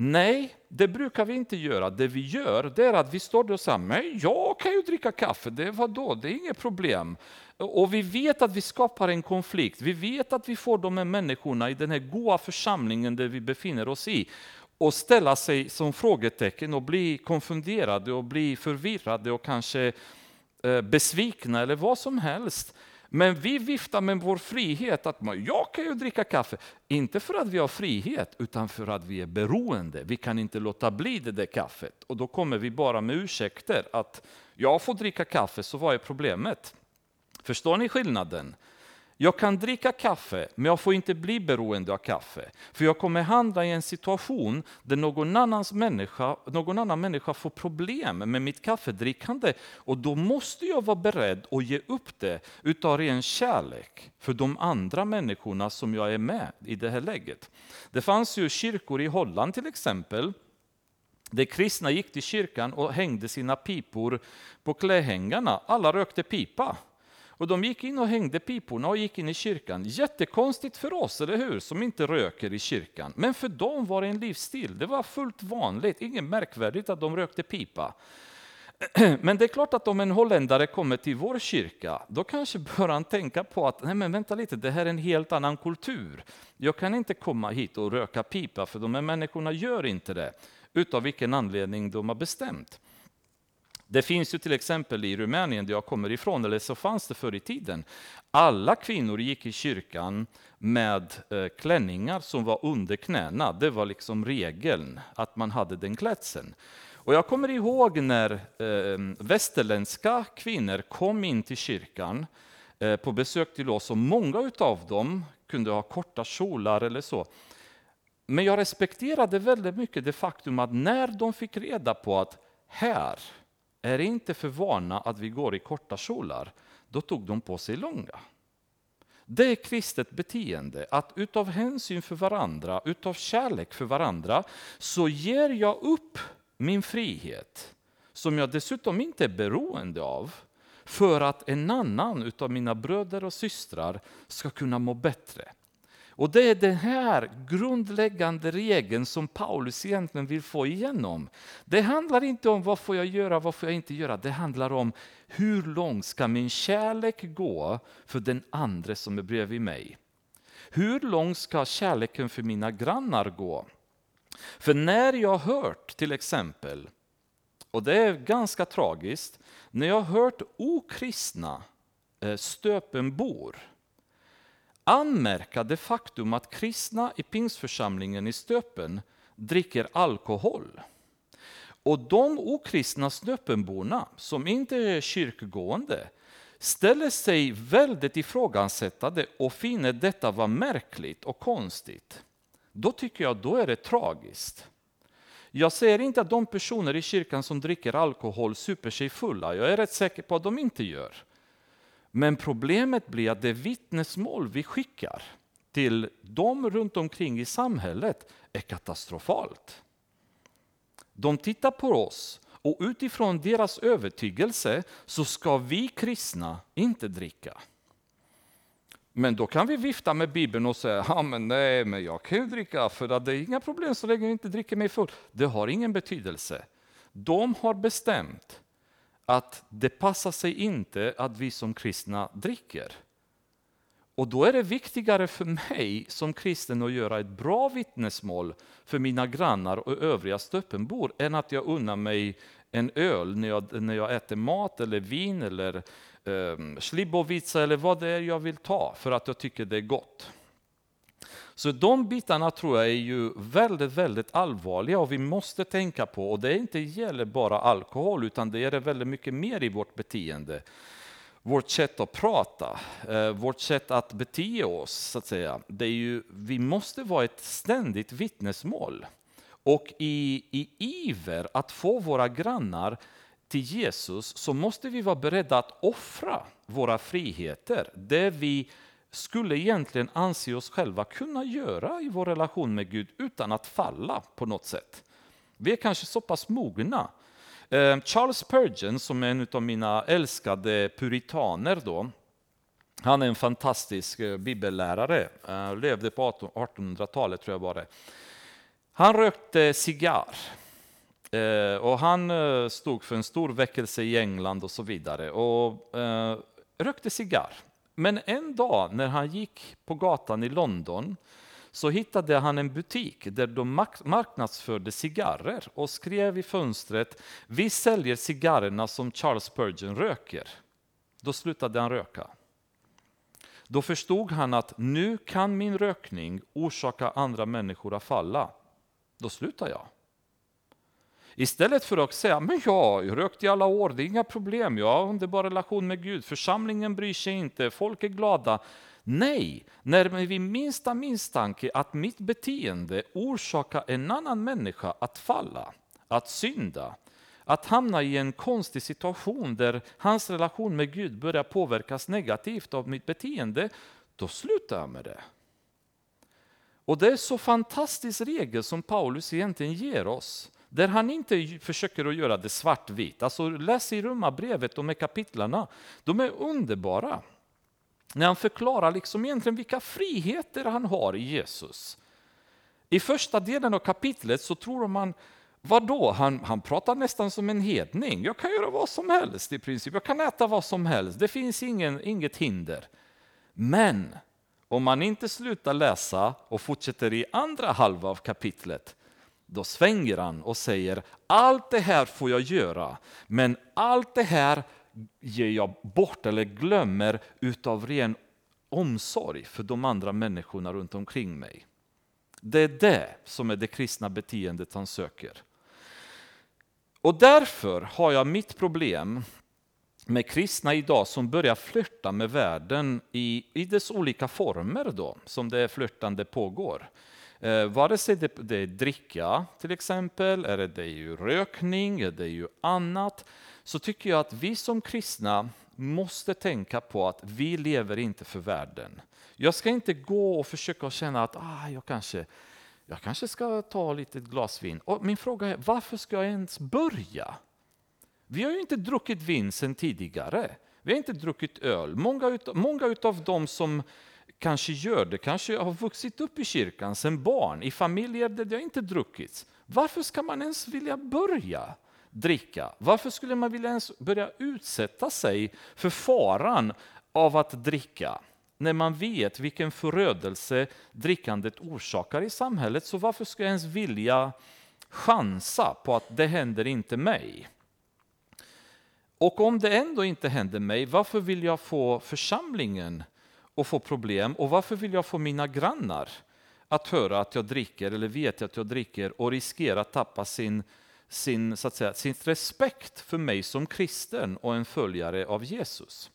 Nej, det brukar vi inte göra. Det vi gör det är att vi står där och säger, men jag kan ju dricka kaffe, det var då, det är inget problem. Och vi vet att vi skapar en konflikt, vi vet att vi får de här människorna i den här goda församlingen där vi befinner oss i och ställa sig som frågetecken och bli konfunderade och bli förvirrade och kanske eh, besvikna eller vad som helst. Men vi viftar med vår frihet, att man, jag kan ju dricka kaffe. Inte för att vi har frihet, utan för att vi är beroende. Vi kan inte låta bli det där kaffet. Och då kommer vi bara med ursäkter, att jag får dricka kaffe, så vad är problemet? Förstår ni skillnaden? Jag kan dricka kaffe, men jag får inte bli beroende av kaffe. För jag kommer hamna i en situation där någon, annans människa, någon annan människa får problem med mitt kaffedrickande. Och då måste jag vara beredd att ge upp det utav ren kärlek för de andra människorna som jag är med i det här läget. Det fanns ju kyrkor i Holland till exempel, där kristna gick till kyrkan och hängde sina pipor på klädhängarna. Alla rökte pipa. Och de gick in och hängde piporna och gick in i kyrkan. Jättekonstigt för oss, eller hur, som inte röker i kyrkan. Men för dem var det en livsstil. Det var fullt vanligt, inget märkvärdigt att de rökte pipa. Men det är klart att om en holländare kommer till vår kyrka, då kanske bör han tänka på att, nej men vänta lite, det här är en helt annan kultur. Jag kan inte komma hit och röka pipa, för de här människorna gör inte det, utav vilken anledning de har bestämt. Det finns ju till exempel i Rumänien, där jag kommer ifrån, eller så fanns det förr i tiden. Alla kvinnor gick i kyrkan med eh, klänningar som var under knäna. Det var liksom regeln, att man hade den klädseln. Och jag kommer ihåg när eh, västerländska kvinnor kom in till kyrkan eh, på besök till oss, och många av dem kunde ha korta kjolar eller så. Men jag respekterade väldigt mycket det faktum att när de fick reda på att här är inte för vana att vi går i korta kjolar, då tog de på sig långa. Det är kristet beteende, att utav hänsyn för varandra, utav kärlek för varandra, så ger jag upp min frihet, som jag dessutom inte är beroende av, för att en annan utav mina bröder och systrar ska kunna må bättre. Och det är den här grundläggande regeln som Paulus egentligen vill få igenom. Det handlar inte om vad får jag göra, vad får jag inte göra. Det handlar om hur långt ska min kärlek gå för den andra som är bredvid mig. Hur långt ska kärleken för mina grannar gå? För när jag har hört till exempel, och det är ganska tragiskt, när jag har hört okristna eh, stöpenbor anmärka det faktum att kristna i pingstförsamlingen i Stöpen dricker alkohol. Och de okristna Stöpenborna, som inte är kyrkogående, ställer sig väldigt ifrågasättande och finner detta vara märkligt och konstigt. Då tycker jag då är det tragiskt. Jag säger inte att de personer i kyrkan som dricker alkohol super sig fulla, jag är rätt säker på att de inte gör. Men problemet blir att det vittnesmål vi skickar till dem runt omkring i samhället är katastrofalt. De tittar på oss och utifrån deras övertygelse så ska vi kristna inte dricka. Men då kan vi vifta med Bibeln och säga, ja men nej, men jag kan ju dricka för att det är inga problem så länge jag inte dricker mig full. Det har ingen betydelse. De har bestämt att det passar sig inte att vi som kristna dricker. Och då är det viktigare för mig som kristen att göra ett bra vittnesmål för mina grannar och övriga stöppenbor än att jag unnar mig en öl när jag, när jag äter mat eller vin eller eh, slibovica eller vad det är jag vill ta för att jag tycker det är gott. Så de bitarna tror jag är ju väldigt, väldigt allvarliga och vi måste tänka på, och det inte gäller bara alkohol, utan det gäller väldigt mycket mer i vårt beteende. Vårt sätt att prata, eh, vårt sätt att bete oss, så att säga. Det är ju, vi måste vara ett ständigt vittnesmål. Och i, i iver att få våra grannar till Jesus så måste vi vara beredda att offra våra friheter, det vi skulle egentligen anse oss själva kunna göra i vår relation med Gud utan att falla på något sätt. Vi är kanske så pass mogna. Eh, Charles Spurgeon, som är en av mina älskade puritaner, då, han är en fantastisk eh, bibellärare, han levde på 1800-talet tror jag var det. Han rökte cigarr. Och han stod för en stor väckelse i England och så vidare. Och rökte cigarr. Men en dag när han gick på gatan i London så hittade han en butik där de marknadsförde cigarrer och skrev i fönstret Vi säljer cigarrerna som Charles Spurgeon röker. Då slutade han röka. Då förstod han att nu kan min rökning orsaka andra människor att falla. Då slutar jag. Istället för att säga, men jag rökt i alla år, det är inga problem, jag har underbar relation med Gud, församlingen bryr sig inte, folk är glada. Nej, när vi minsta misstanke att mitt beteende orsakar en annan människa att falla, att synda, att hamna i en konstig situation där hans relation med Gud börjar påverkas negativt av mitt beteende, då slutar jag med det. Och det är så fantastisk regel som Paulus egentligen ger oss. Där han inte försöker att göra det svartvitt. Alltså läs i Romarbrevet, de här kapitlarna, de är underbara. När han förklarar liksom egentligen vilka friheter han har i Jesus. I första delen av kapitlet så tror man, vadå, han, han pratar nästan som en hedning. Jag kan göra vad som helst i princip, jag kan äta vad som helst, det finns ingen, inget hinder. Men om man inte slutar läsa och fortsätter i andra halva av kapitlet, då svänger han och säger allt det här får jag göra, men allt det här ger jag bort eller glömmer utav ren omsorg för de andra människorna runt omkring mig. Det är det som är det kristna beteendet han söker. Och därför har jag mitt problem med kristna idag som börjar flirta med världen i, i dess olika former då, som det flörtande pågår. Eh, vare sig det, det är dricka till exempel, eller det är ju rökning, eller det är ju annat, så tycker jag att vi som kristna måste tänka på att vi lever inte för världen. Jag ska inte gå och försöka känna att ah, jag, kanske, jag kanske ska ta lite glas vin. Och min fråga är, varför ska jag ens börja? Vi har ju inte druckit vin sedan tidigare. Vi har inte druckit öl. Många, utav, många utav de som kanske gör det, kanske har vuxit upp i kyrkan sedan barn, i familjer där det inte druckits. Varför ska man ens vilja börja dricka? Varför skulle man vilja ens börja utsätta sig för faran av att dricka? När man vet vilken förödelse drickandet orsakar i samhället, så varför ska jag ens vilja chansa på att det händer inte mig? Och om det ändå inte händer mig, varför vill jag få församlingen och få problem. Och varför vill jag få mina grannar att höra att jag dricker eller vet att jag dricker och riskera att tappa sin, sin, så att säga, sin respekt för mig som kristen och en följare av Jesus?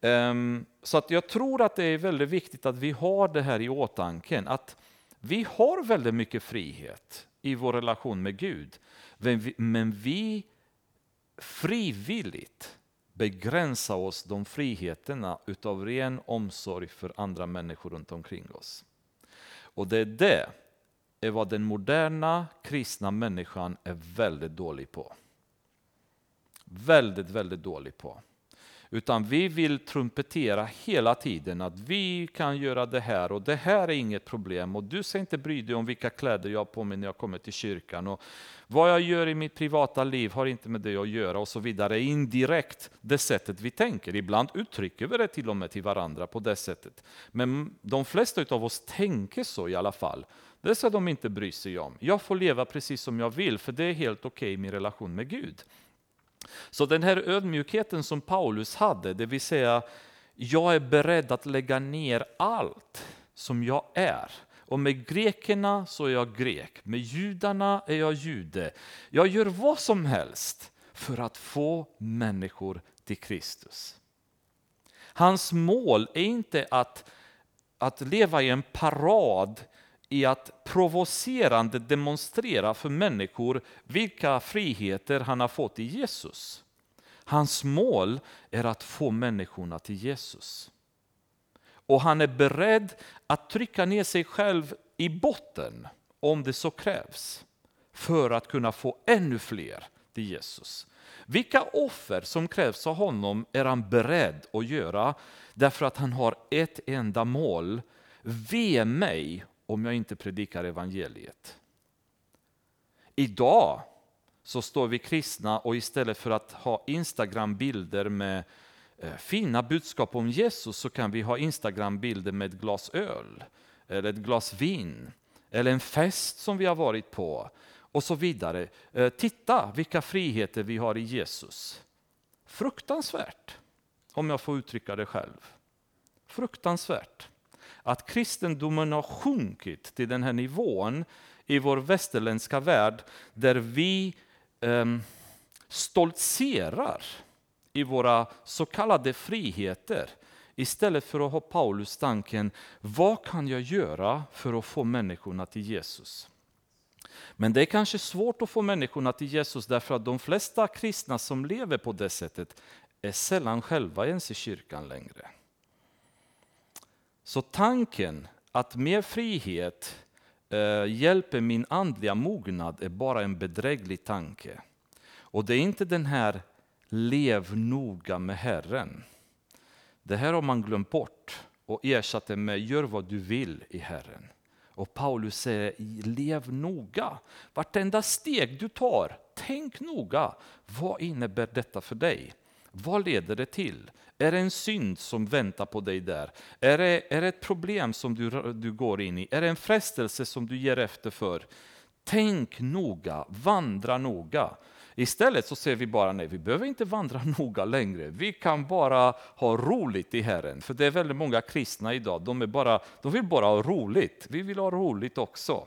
Um, så att jag tror att det är väldigt viktigt att vi har det här i åtanke, att vi har väldigt mycket frihet i vår relation med Gud, men vi, men vi frivilligt begränsa oss de friheterna utav ren omsorg för andra människor runt omkring oss. Och det är det är vad den moderna kristna människan är väldigt dålig på. Väldigt, väldigt dålig på. Utan vi vill trumpetera hela tiden att vi kan göra det här och det här är inget problem och du ska inte bry dig om vilka kläder jag har på mig när jag kommer till kyrkan. Och vad jag gör i mitt privata liv har inte med det att göra och så vidare. Indirekt det sättet vi tänker. Ibland uttrycker vi det till och med till varandra på det sättet. Men de flesta av oss tänker så i alla fall. Det ska de inte bry sig om. Jag får leva precis som jag vill för det är helt okej okay i min relation med Gud. Så den här ödmjukheten som Paulus hade, det vill säga jag är beredd att lägga ner allt som jag är Och med grekerna så är jag grek, med judarna är jag jude. Jag gör vad som helst för att få människor till Kristus. Hans mål är inte att, att leva i en parad i att provocerande demonstrera för människor vilka friheter han har fått i Jesus. Hans mål är att få människorna till Jesus. Och han är beredd att trycka ner sig själv i botten om det så krävs för att kunna få ännu fler till Jesus. Vilka offer som krävs av honom är han beredd att göra därför att han har ett enda mål. Ve mig om jag inte predikar evangeliet. Idag så står vi kristna och istället för att ha Instagram-bilder med eh, fina budskap om Jesus så kan vi ha Instagram-bilder med ett glas öl eller ett glas vin eller en fest som vi har varit på och så vidare. Eh, titta vilka friheter vi har i Jesus. Fruktansvärt, om jag får uttrycka det själv. Fruktansvärt att kristendomen har sjunkit till den här nivån i vår västerländska värld där vi eh, stoltserar i våra så kallade friheter istället för att ha Paulus tanken, vad kan jag göra för att få människorna till Jesus? Men det är kanske svårt att få människorna till Jesus därför att de flesta kristna som lever på det sättet är sällan själva ens i kyrkan längre. Så tanken att mer frihet eh, hjälper min andliga mognad är bara en bedräglig tanke. Och det är inte den här lev noga med Herren. Det här har man glömt bort och ersatt det med gör vad du vill i Herren. Och Paulus säger lev noga. Vartenda steg du tar, tänk noga. Vad innebär detta för dig? Vad leder det till? Är det en synd som väntar på dig där? Är det, är det ett problem som du, du går in i? Är det en frestelse som du ger efter för? Tänk noga, vandra noga. Istället så ser vi bara, nej vi behöver inte vandra noga längre. Vi kan bara ha roligt i Herren. För det är väldigt många kristna idag, de, är bara, de vill bara ha roligt. Vi vill ha roligt också.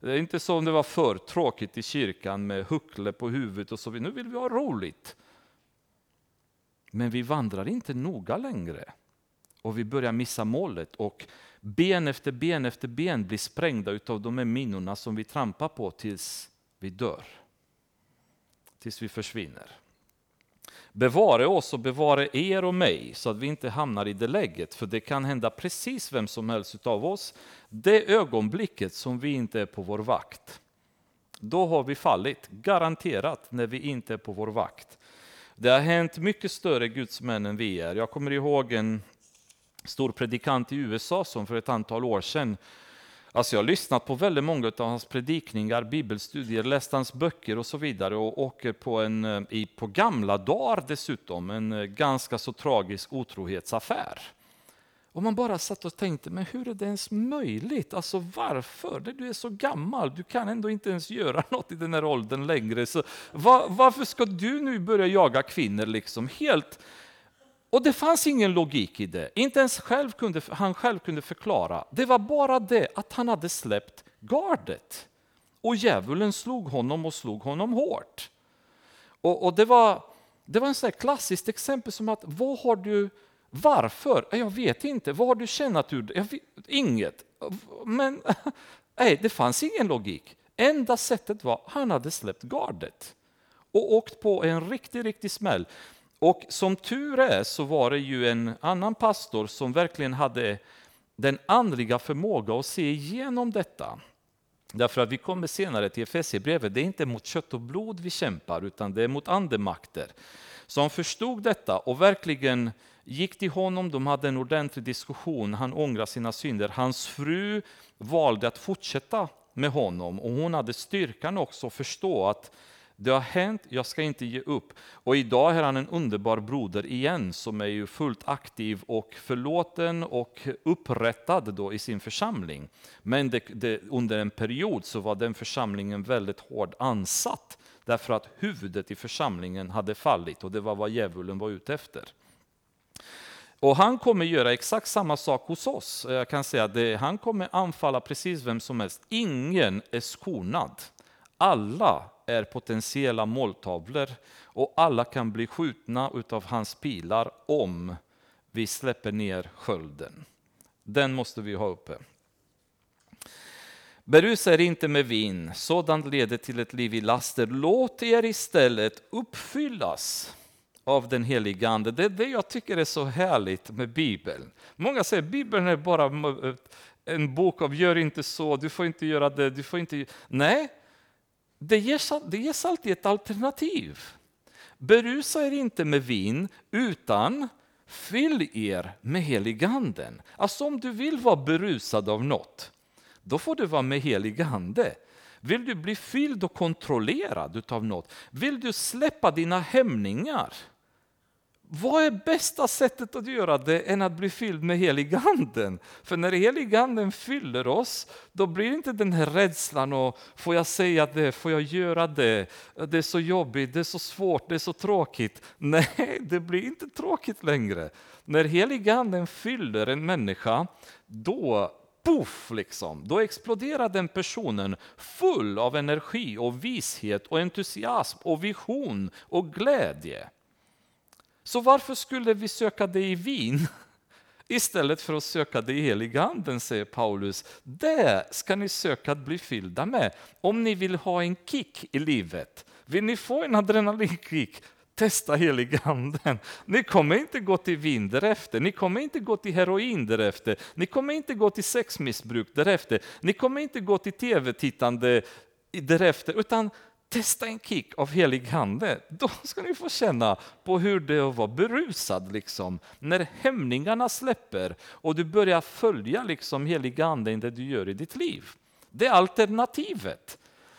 Det är inte som det var för tråkigt i kyrkan med huckle på huvudet och så vidare. Nu vill vi ha roligt. Men vi vandrar inte noga längre. Och vi börjar missa målet och ben efter ben efter ben blir sprängda av de här minorna som vi trampar på tills vi dör. Tills vi försvinner. Bevare oss och bevare er och mig så att vi inte hamnar i det läget. För det kan hända precis vem som helst av oss. Det ögonblicket som vi inte är på vår vakt. Då har vi fallit, garanterat, när vi inte är på vår vakt. Det har hänt mycket större gudsmän än vi är. Jag kommer ihåg en stor predikant i USA som för ett antal år sedan Alltså jag har lyssnat på väldigt många av hans predikningar, bibelstudier, läst hans böcker och så vidare och åker på en, eh, på gamla dagar dessutom, en eh, ganska så tragisk otrohetsaffär. Och man bara satt och tänkte, men hur är det ens möjligt? Alltså varför? Du är så gammal, du kan ändå inte ens göra något i den här åldern längre. Så var, varför ska du nu börja jaga kvinnor liksom helt? Och det fanns ingen logik i det. Inte ens själv kunde, han själv kunde förklara. Det var bara det att han hade släppt gardet. Och djävulen slog honom och slog honom hårt. Och, och det, var, det var en sån klassiskt exempel som att vad har du varför? Eh, jag vet inte. Vad har du tjänat ur det? Inget. Men nej, det fanns ingen logik. Enda sättet var att han hade släppt gardet och åkt på en riktig, riktig smäll. Och som tur är så var det ju en annan pastor som verkligen hade den andliga förmågan att se igenom detta. Därför att vi kommer senare till Efesierbrevet, det är inte mot kött och blod vi kämpar utan det är mot andemakter. Så han förstod detta och verkligen gick till honom, de hade en ordentlig diskussion, han ångrade sina synder. Hans fru valde att fortsätta med honom och hon hade styrkan också att förstå att det har hänt, jag ska inte ge upp. Och idag är han en underbar broder igen som är ju fullt aktiv och förlåten och upprättad då i sin församling. Men det, det, under en period så var den församlingen väldigt hårt ansatt därför att huvudet i församlingen hade fallit och det var vad djävulen var ute efter. Och han kommer göra exakt samma sak hos oss. Jag kan säga att han kommer anfalla precis vem som helst. Ingen är skonad. Alla är potentiella måltavlor och alla kan bli skjutna av hans pilar om vi släpper ner skölden. Den måste vi ha uppe. Berusa er inte med vin, sådant leder till ett liv i laster. Låt er istället uppfyllas av den heliga Ande. Det är det jag tycker är så härligt med Bibeln. Många säger att Bibeln är bara eh, en bok av gör inte så, du får inte göra det, du får inte... Nej, det ges, det ges alltid ett alternativ. Berusa er inte med vin, utan fyll er med heliganden. Alltså om du vill vara berusad av något, då får du vara med helig ande. Vill du bli fylld och kontrollerad av något? Vill du släppa dina hämningar? Vad är bästa sättet att göra det än att bli fylld med heliganden? För när heliganden fyller oss, då blir inte den här rädslan och får jag säga det, får jag göra det, det är så jobbigt, det är så svårt, det är så tråkigt. Nej, det blir inte tråkigt längre. När heliganden fyller en människa, då Puff, liksom. Då exploderar den personen full av energi och vishet och entusiasm och vision och glädje. Så varför skulle vi söka det i vin istället för att söka det i heliganden, säger Paulus. Det ska ni söka att bli fyllda med om ni vill ha en kick i livet. Vill ni få en adrenalinkick, testa heliganden. Ni kommer inte gå till vin därefter, ni kommer inte gå till heroin därefter, ni kommer inte gå till sexmissbruk därefter, ni kommer inte gå till tv-tittande därefter, utan testa en kick av helig ande. Då ska ni få känna på hur det är att vara berusad. Liksom. När hämningarna släpper och du börjar följa liksom helig ande i det du gör i ditt liv. Det är alternativet.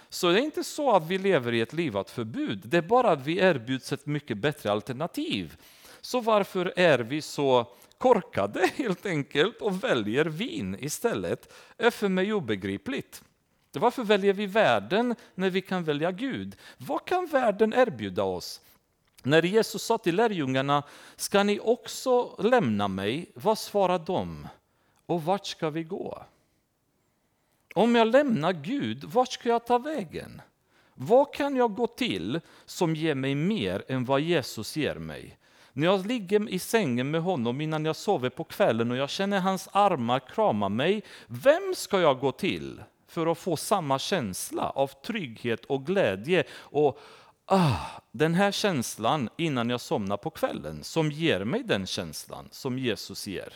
Så det är inte så att vi lever i ett livat förbud, det är bara att vi erbjuds ett mycket bättre alternativ. Så varför är vi så korkade helt enkelt och väljer vin istället? Det är för mig obegripligt. Varför väljer vi världen när vi kan välja Gud? Vad kan världen erbjuda oss? När Jesus sa till lärjungarna, ska ni också lämna mig? Vad svarar de? Och vart ska vi gå? Om jag lämnar Gud, vart ska jag ta vägen? Vad kan jag gå till som ger mig mer än vad Jesus ger mig? När jag ligger i sängen med honom innan jag sover på kvällen och jag känner hans armar krama mig, vem ska jag gå till? För att få samma känsla av trygghet och glädje. Och ah, Den här känslan innan jag somnar på kvällen, som ger mig den känslan som Jesus ger.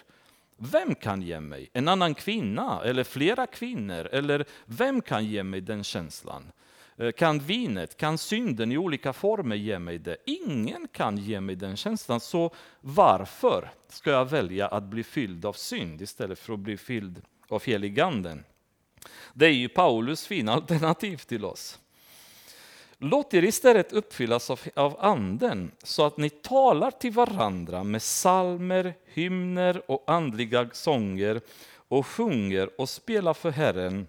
Vem kan ge mig? En annan kvinna eller flera kvinnor? Eller vem kan ge mig den känslan? Eh, kan vinet, kan synden i olika former ge mig det? Ingen kan ge mig den känslan. Så varför ska jag välja att bli fylld av synd istället för att bli fylld av heliganden? Det är ju Paulus fina alternativ till oss. Låt er istället uppfyllas av, av anden så att ni talar till varandra med salmer, hymner och andliga sånger och sjunger och spelar för Herren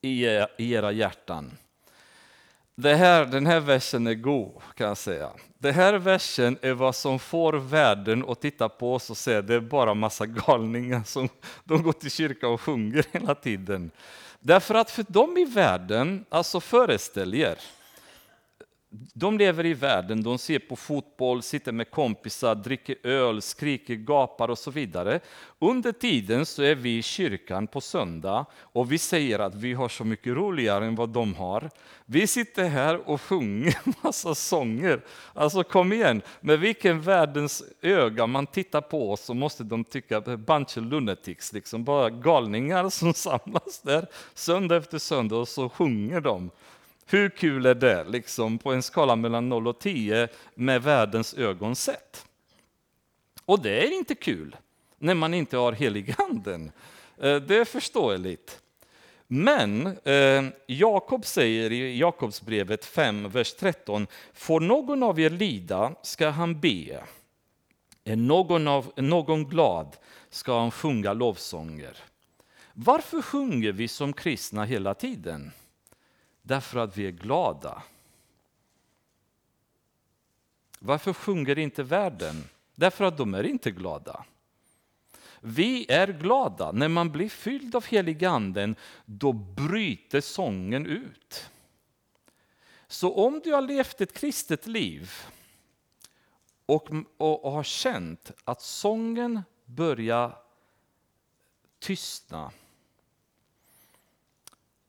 i, i era hjärtan det här, den här versen är god, kan jag säga. Den här versen är vad som får världen att titta på oss och säga det är bara massa galningar som de går till kyrkan och sjunger hela tiden. Därför att för dem i världen, alltså föreställ er, de lever i världen, de ser på fotboll, sitter med kompisar, dricker öl, skriker, gapar och så vidare. Under tiden så är vi i kyrkan på söndag och vi säger att vi har så mycket roligare än vad de har. Vi sitter här och sjunger massa sånger. Alltså kom igen, med vilken världens öga man tittar på oss så måste de tycka att det är bunch of lunatics, liksom bara galningar som samlas där söndag efter söndag och så sjunger de. Hur kul är det liksom på en skala mellan 0 och 10 med världens ögon sett? Och det är inte kul när man inte har heliganden. Eh, det är förståeligt. Men eh, Jakob säger i Jakobsbrevet 5, vers 13, får någon av er lida ska han be. Är någon, av, någon glad ska han sjunga lovsånger. Varför sjunger vi som kristna hela tiden? Därför att vi är glada. Varför sjunger inte världen? därför att de är inte glada. Vi är glada. När man blir fylld av heliganden, då bryter sången ut. Så om du har levt ett kristet liv och, och, och har känt att sången börjar tystna.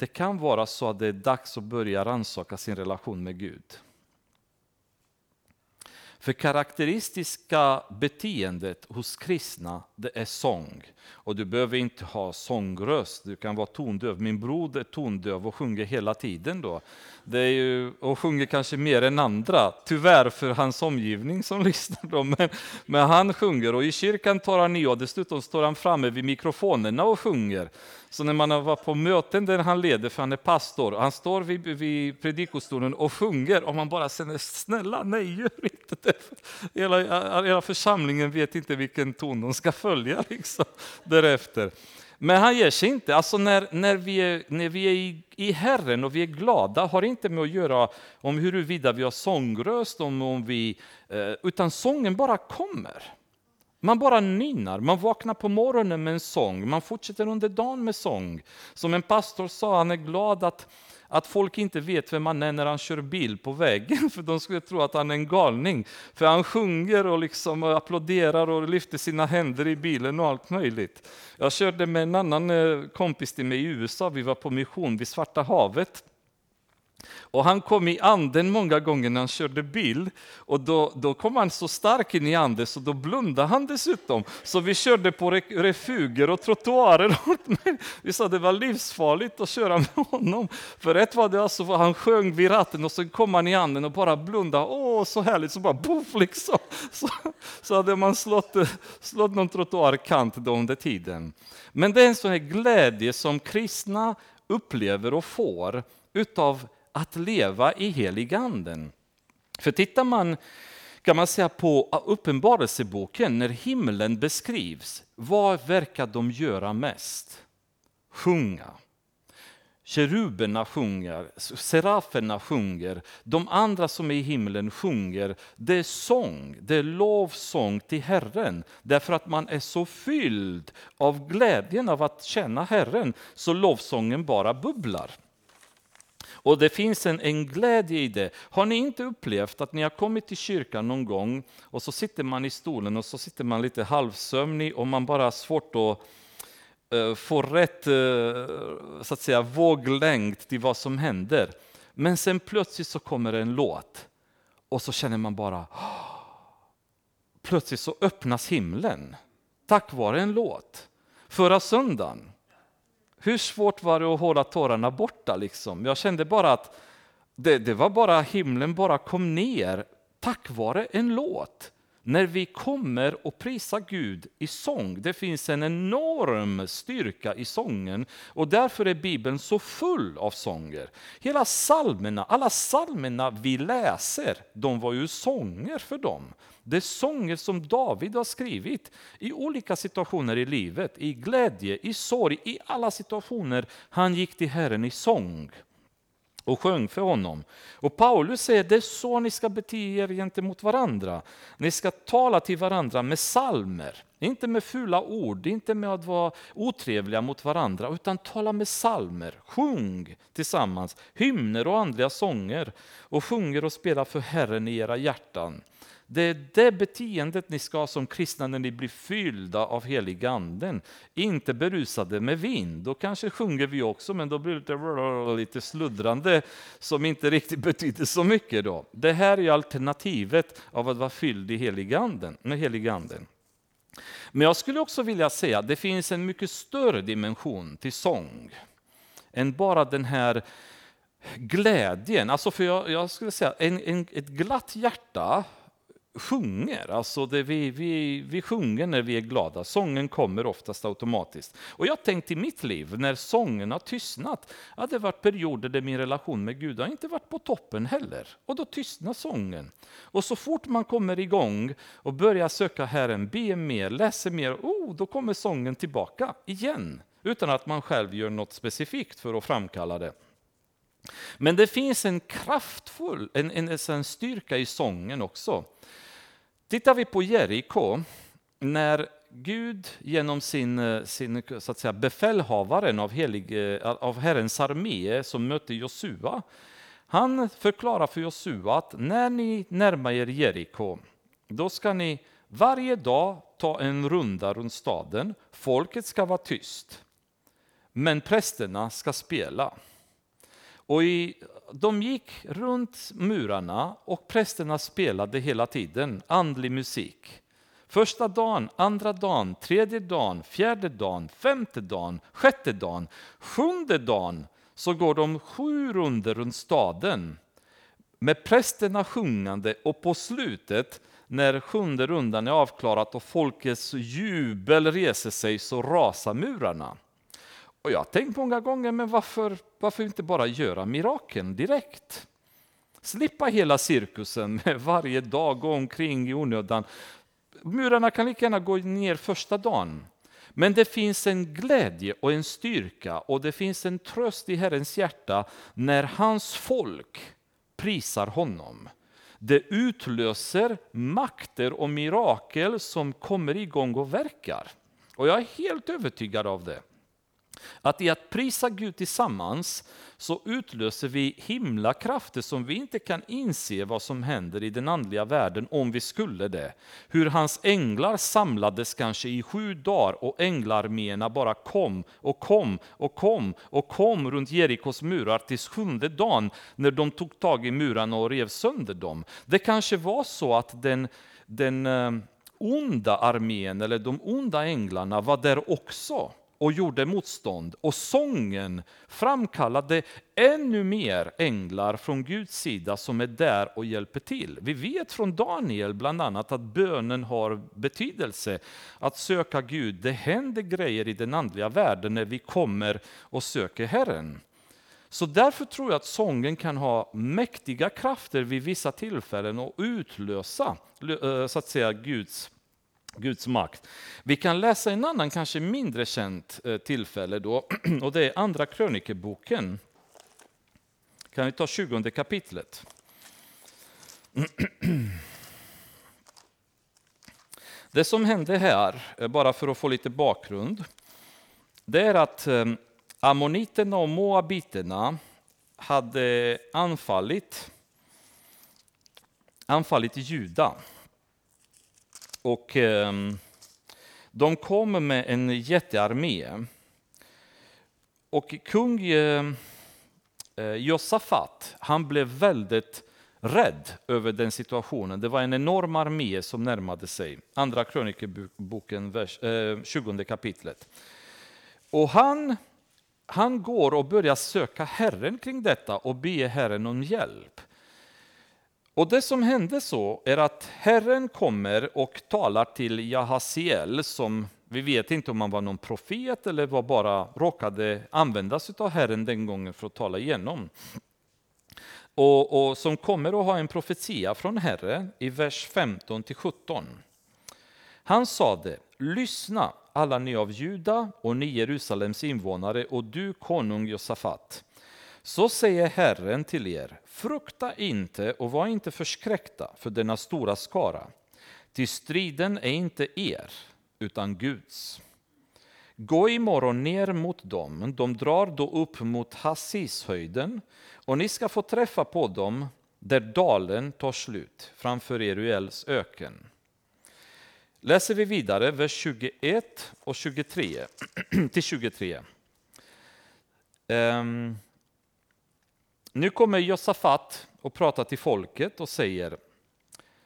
Det kan vara så att det är dags att börja rannsaka sin relation med Gud. För karaktäristiska beteendet hos kristna, det är sång. Och du behöver inte ha sångröst, du kan vara tondöv. Min bror är tondöv och sjunger hela tiden då. Det är ju, och sjunger kanske mer än andra, tyvärr för hans omgivning som lyssnar. Då. Men, men han sjunger och i kyrkan tar han i och dessutom står han framme vid mikrofonerna och sjunger. Så när man var varit på möten där han leder, för han är pastor, han står vid, vid predikostolen och sjunger och man bara säger snälla nej, gör inte det. Hela, hela församlingen vet inte vilken ton de ska följa liksom, därefter. Men han ger sig inte. Alltså när, när vi är, när vi är i, i Herren och vi är glada har inte med att göra om huruvida vi har sångröst, om, om vi, eh, utan sången bara kommer. Man bara nynnar, man vaknar på morgonen med en sång, man fortsätter under dagen med sång. Som en pastor sa, han är glad att, att folk inte vet vem han är när han kör bil på vägen, för de skulle tro att han är en galning. För han sjunger och liksom applåderar och lyfter sina händer i bilen och allt möjligt. Jag körde med en annan eh, kompis till mig i USA, vi var på mission vid Svarta havet. Och han kom i anden många gånger när han körde bil. Och då, då kom han så stark in i anden så då blundade han dessutom. Så vi körde på refuger och trottoarer. Vi sa att det var livsfarligt att köra med honom. För ett var det alltså, han sjöng vid ratten och så kom han i anden och bara blundade. Åh, så härligt, så bara poff liksom. Så, så hade man slått, slått någon trottoarkant då under tiden. Men det är en sån här glädje som kristna upplever och får utav att leva i heliganden. För tittar man kan man säga på Uppenbarelseboken, när himlen beskrivs, vad verkar de göra mest? Sjunga. Keruberna sjunger, seraferna sjunger, de andra som är i himlen sjunger. Det är sång, det är lovsång till Herren. Därför att man är så fylld av glädjen av att känna Herren, så lovsången bara bubblar. Och det finns en, en glädje i det. Har ni inte upplevt att ni har kommit till kyrkan någon gång och så sitter man i stolen och så sitter man lite halvsömnig och man bara har svårt att uh, få rätt uh, så att säga, våglängd till vad som händer. Men sen plötsligt så kommer en låt och så känner man bara Plötsligt så öppnas himlen tack vare en låt. Förra söndagen hur svårt var det att hålla tårarna borta? Liksom? Jag kände bara att det, det var bara himlen bara kom ner tack vare en låt. När vi kommer och prisar Gud i sång, det finns en enorm styrka i sången och därför är Bibeln så full av sånger. Hela salmerna, alla salmerna vi läser, de var ju sånger för dem. Det är sånger som David har skrivit i olika situationer i livet, i glädje, i sorg, i alla situationer. Han gick till Herren i sång och sjöng för honom. Och Paulus säger det är så ni ska bete er gentemot varandra. Ni ska tala till varandra med salmer, inte med fula ord, inte med att vara otrevliga mot varandra, utan tala med salmer. Sjung tillsammans hymner och andliga sånger och sjunger och spelar för Herren i era hjärtan. Det är det beteendet ni ska ha som kristna när ni blir fyllda av heliganden. Inte berusade med vin. Då kanske sjunger vi också, men då blir det lite, lite sluddrande som inte riktigt betyder så mycket. Då. Det här är alternativet av att vara fylld i heliganden, med heliganden. Men jag skulle också vilja säga att det finns en mycket större dimension till sång än bara den här glädjen. Alltså för jag, jag skulle säga en, en, ett glatt hjärta sjunger. Alltså det vi, vi, vi sjunger när vi är glada. Sången kommer oftast automatiskt. Och jag har tänkt i mitt liv, när sången har tystnat, att det varit perioder där min relation med Gud har inte varit på toppen heller. Och då tystnar sången. Och så fort man kommer igång och börjar söka Herren, be mer, läser mer, oh, då kommer sången tillbaka igen. Utan att man själv gör något specifikt för att framkalla det. Men det finns en kraftfull, en, en, en styrka i sången också. Tittar vi på Jeriko, när Gud genom sin, eh, sin så att säga, befälhavaren av, helig, eh, av Herrens armé som mötte Josua, han förklarar för Josua att när ni närmar er Jeriko, då ska ni varje dag ta en runda runt staden. Folket ska vara tyst, men prästerna ska spela. Och i, de gick runt murarna och prästerna spelade hela tiden andlig musik. Första dagen, andra dagen, tredje dagen, fjärde dagen, femte dagen, sjätte dagen, sjunde dagen så går de sju runder runt staden med prästerna sjungande och på slutet när sjunde rundan är avklarat och folkets jubel reser sig så rasar murarna. Och jag har tänkt många gånger, men varför, varför inte bara göra mirakeln direkt? Slippa hela cirkusen med varje dag gå omkring i onödan. Murarna kan lika gärna gå ner första dagen. Men det finns en glädje och en styrka och det finns en tröst i Herrens hjärta när hans folk prisar honom. Det utlöser makter och mirakel som kommer igång och verkar. Och jag är helt övertygad av det. Att i att prisa Gud tillsammans så utlöser vi himlakrafter som vi inte kan inse vad som händer i den andliga världen om vi skulle det. Hur hans änglar samlades kanske i sju dagar och änglarméerna bara kom och kom och kom och kom runt Jerikos murar tills sjunde dagen när de tog tag i murarna och rev sönder dem. Det kanske var så att den, den eh, onda armén eller de onda änglarna var där också och gjorde motstånd och sången framkallade ännu mer änglar från Guds sida som är där och hjälper till. Vi vet från Daniel bland annat att bönen har betydelse. Att söka Gud, det händer grejer i den andliga världen när vi kommer och söker Herren. Så därför tror jag att sången kan ha mäktiga krafter vid vissa tillfällen och utlösa eh, så att säga Guds Guds makt. Vi kan läsa en annan, kanske mindre känt eh, tillfälle då, och det är Andra krönikeboken. Kan vi ta 20 kapitlet? Det som hände här, eh, bara för att få lite bakgrund, det är att eh, ammoniterna och moabiterna hade anfallit, anfallit Juda. Och eh, de kom med en jättearmé. Och kung ehm, eh, Josafat, han blev väldigt rädd över den situationen. Det var en enorm armé som närmade sig. Andra krönikeboken, 20 eh, kapitlet. Och han, han går och börjar söka Herren kring detta och be Herren om hjälp. Och det som hände så är att Herren kommer och talar till Jahasiel som vi vet inte om han var någon profet eller var bara råkade användas av Herren den gången för att tala igenom. Och, och som kommer att ha en profetia från Herren i vers 15 till 17. Han sade, lyssna alla ni av Juda och ni Jerusalems invånare och du konung Josafat. Så säger Herren till er, frukta inte och var inte förskräckta för denna stora skara, till striden är inte er, utan Guds. Gå imorgon ner mot dem, de drar då upp mot Hassishöjden, och ni ska få träffa på dem där dalen tar slut, framför Eruels öken. Läser vi vidare, vers 21 och 23, till 23. Um, ehm, nu kommer Josafat och pratar till folket och säger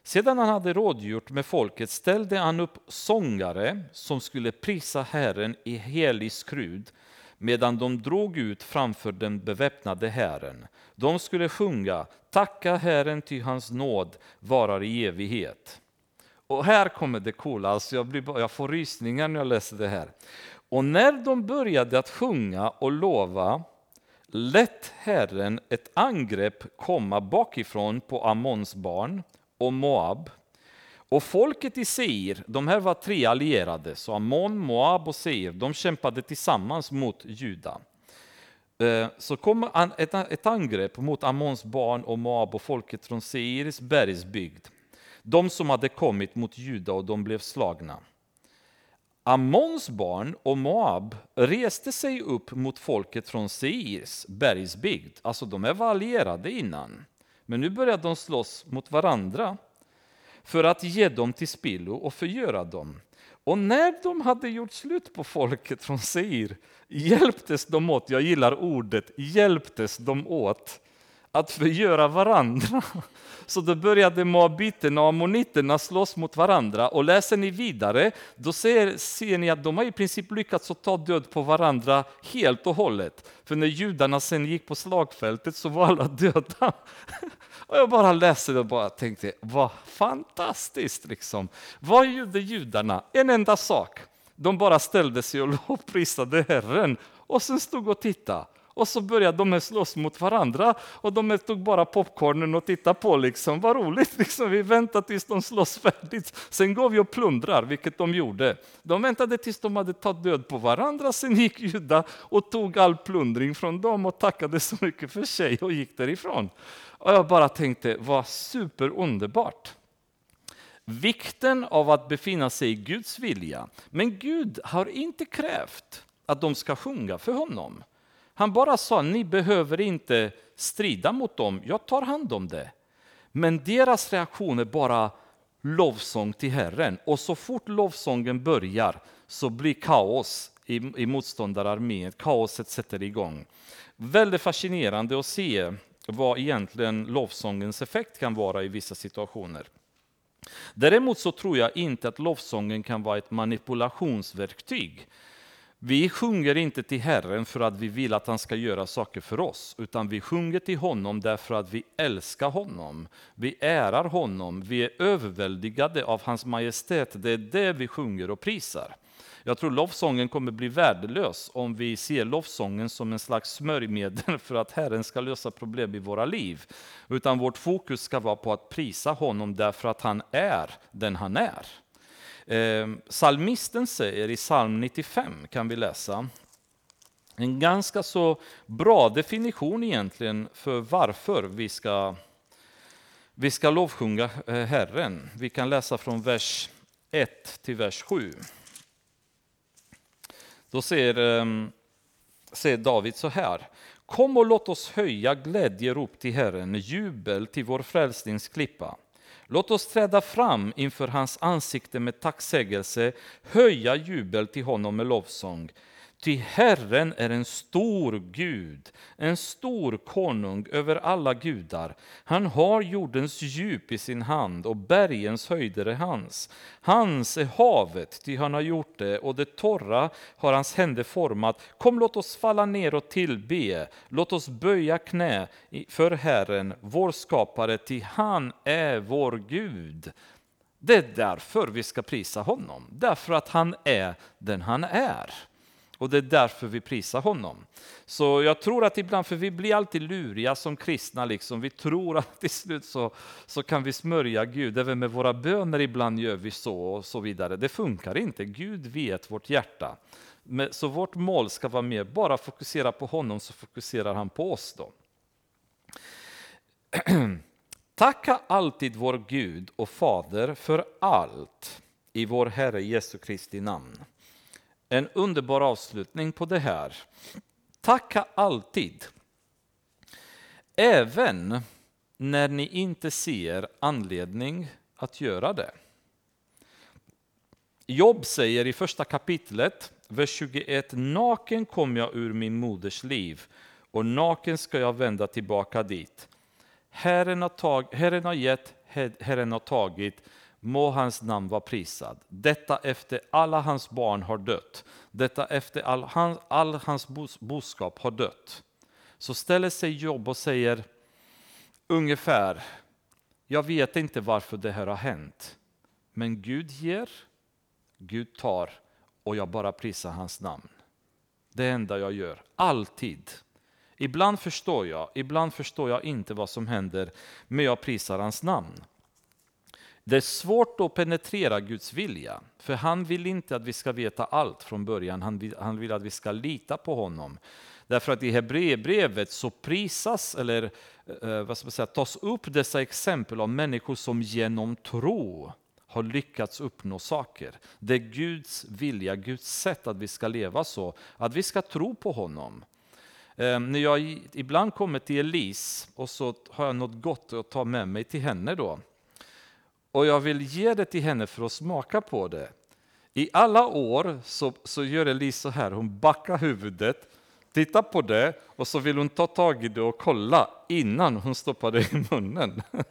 sedan han hade rådgjort med folket ställde han upp sångare som skulle prisa Herren i helig skrud medan de drog ut framför den beväpnade Herren. De skulle sjunga Tacka Herren ty hans nåd varar i evighet. Och här kommer det coola, alltså jag, blir, jag får rysningar när jag läser det här. Och när de började att sjunga och lova lät Herren ett angrepp komma bakifrån på Ammons barn och Moab. Och folket i Seir, de här var tre allierade, så Ammon, Moab och Seir, de kämpade tillsammans mot Juda. Eh, så kom ett angrepp mot Ammons barn och Moab och folket från Seirs bergsbygd. de som hade kommit mot Juda och de blev slagna. Ammons barn och Moab reste sig upp mot folket från Seirs bergsbygd. Alltså de är allierade innan. Men nu börjar de slåss mot varandra för att ge dem till spillo och förgöra dem. Och när de hade gjort slut på folket från Seir hjälptes de åt, jag gillar ordet, hjälptes de åt att förgöra varandra. Så då började moabiterna och ammoniterna slåss mot varandra. Och läser ni vidare, då ser, ser ni att de har i princip lyckats att ta död på varandra helt och hållet. För när judarna sen gick på slagfältet så var alla döda. Och jag bara läste det och bara tänkte, vad fantastiskt! Liksom. Vad gjorde judarna? En enda sak. De bara ställde sig och lovprisade Herren och sen stod och tittade. Och så började de slåss mot varandra och de tog bara popcornen och tittade på. Liksom. Vad roligt, liksom. vi väntar tills de slåss färdigt. Sen går vi och plundrar, vilket de gjorde. De väntade tills de hade tagit död på varandra, sen gick Juda och tog all plundring från dem och tackade så mycket för sig och gick därifrån. Och jag bara tänkte, vad superunderbart. Vikten av att befinna sig i Guds vilja. Men Gud har inte krävt att de ska sjunga för honom. Han bara sa, ni behöver inte strida mot dem, jag tar hand om det. Men deras reaktion är bara lovsång till Herren. Och så fort lovsången börjar så blir kaos i, i motståndararmén, kaoset sätter igång. Väldigt fascinerande att se vad egentligen lovsångens effekt kan vara i vissa situationer. Däremot så tror jag inte att lovsången kan vara ett manipulationsverktyg. Vi sjunger inte till Herren för att vi vill att han ska göra saker för oss, utan vi sjunger till honom därför att vi älskar honom. Vi ärar honom, vi är överväldigade av hans majestät. Det är det vi sjunger och prisar. Jag tror lovsången kommer bli värdelös om vi ser lovsången som en slags smörjmedel för att Herren ska lösa problem i våra liv. Utan vårt fokus ska vara på att prisa honom därför att han är den han är. Ehm, Salmisten säger i psalm 95, kan vi läsa, en ganska så bra definition egentligen för varför vi ska, vi ska lovsjunga eh, Herren. Vi kan läsa från vers 1 till vers 7. Då säger, ehm, säger David så här. Kom och låt oss höja glädjerop till Herren, jubel till vår frälsningsklippa. Låt oss träda fram inför hans ansikte med tacksägelse, höja jubel till honom med lovsång. Ty Herren är en stor Gud, en stor konung över alla gudar. Han har jordens djup i sin hand och bergens höjder är hans. Hans är havet, ty han har gjort det, och det torra har hans händer format. Kom, låt oss falla ner och tillbe. Låt oss böja knä för Herren, vår skapare, ty han är vår Gud. Det är därför vi ska prisa honom, därför att han är den han är. Och det är därför vi prisar honom. Så jag tror att ibland, för vi blir alltid luriga som kristna, liksom. vi tror att till slut så, så kan vi smörja Gud, även med våra böner ibland gör vi så och så vidare. Det funkar inte, Gud vet vårt hjärta. Så vårt mål ska vara mer, bara fokusera på honom så fokuserar han på oss då. Tacka alltid vår Gud och Fader för allt i vår Herre Jesu Kristi namn en underbar avslutning på det här. Tacka alltid. Även när ni inte ser anledning att göra det. Jobb säger i första kapitlet, vers 21, naken kom jag ur min moders liv och naken ska jag vända tillbaka dit. Herren har, tag, Herren har gett, Herren har tagit, må hans namn vara prisad. Detta efter alla hans barn har dött. Detta efter all, han, all hans boskap har dött. Så ställer sig Jobb och säger ungefär, jag vet inte varför det här har hänt. Men Gud ger, Gud tar och jag bara prisar hans namn. Det enda jag gör, alltid. Ibland förstår jag, ibland förstår jag inte vad som händer, men jag prisar hans namn. Det är svårt att penetrera Guds vilja, för han vill inte att vi ska veta allt från början. Han vill, han vill att vi ska lita på honom. Därför att i Hebreerbrevet så prisas, eller eh, vad ska man säga, tas upp dessa exempel av människor som genom tro har lyckats uppnå saker. Det är Guds vilja, Guds sätt att vi ska leva så, att vi ska tro på honom. Eh, när jag ibland kommer till Elise och så har jag något gott att ta med mig till henne då. Och jag vill ge det till henne för att smaka på det. I alla år så, så gör Elise så här, hon backar huvudet, tittar på det och så vill hon ta tag i det och kolla innan hon stoppar det i munnen.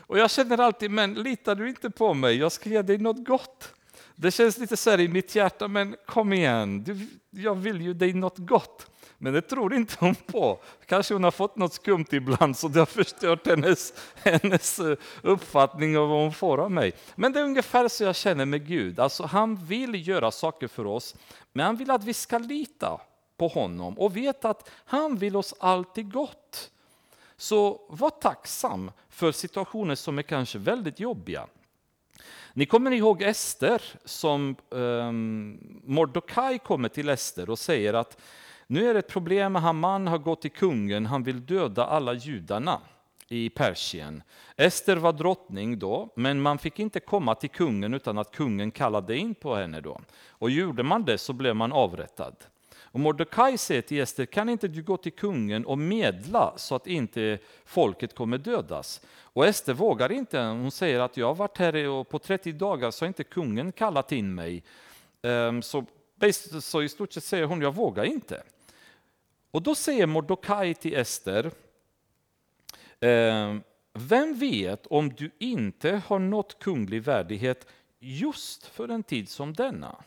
Och jag känner alltid, men litar du inte på mig? Jag ska ge dig något gott. Det känns lite så här i mitt hjärta, men kom igen, du, jag vill ju dig något gott. Men det tror inte hon på. Kanske hon har fått något skumt ibland så det har förstört hennes, hennes eh, uppfattning av vad hon får av mig. Men det är ungefär så jag känner med Gud. Alltså, han vill göra saker för oss, men han vill att vi ska lita på honom och veta att han vill oss alltid gott. Så var tacksam för situationer som är kanske väldigt jobbiga. Ni kommer ihåg Ester som ehm, um, Mordecai kommer till Ester och säger att nu är det ett problem, Haman har gått till kungen, han vill döda alla judarna i Persien. Ester var drottning då, men man fick inte komma till kungen utan att kungen kallade in på henne då. Och gjorde man det så blev man avrättad. Och Mordecai säger till Ester, kan inte du gå till kungen och medla så att inte folket kommer dödas? Och Ester vågar inte, hon säger att jag har varit här och på 30 dagar så har inte kungen kallat in mig. Ehm, så, så i stort sett säger hon, jag vågar inte. Och då säger Mordokaj till Ester, ehm, vem vet om du inte har nått kunglig värdighet just för en tid som denna?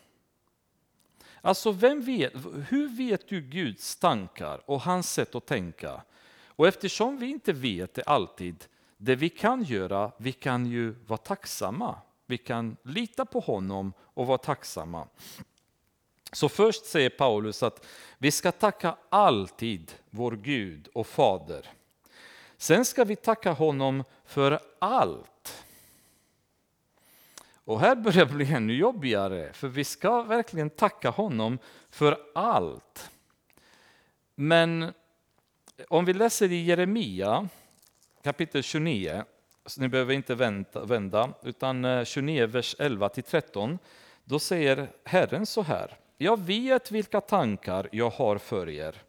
Alltså, vem vet, hur vet du Guds tankar och hans sätt att tänka? Och eftersom vi inte vet det alltid, det vi kan göra, vi kan ju vara tacksamma. Vi kan lita på honom och vara tacksamma. Så först säger Paulus att vi ska tacka alltid vår Gud och Fader. Sen ska vi tacka honom för allt. Och här börjar det bli ännu jobbigare, för vi ska verkligen tacka honom för allt. Men om vi läser i Jeremia kapitel 29, så ni behöver inte vänta, vända, utan eh, 29 vers 11 till 13, då säger Herren så här. Jag vet vilka tankar jag har för er,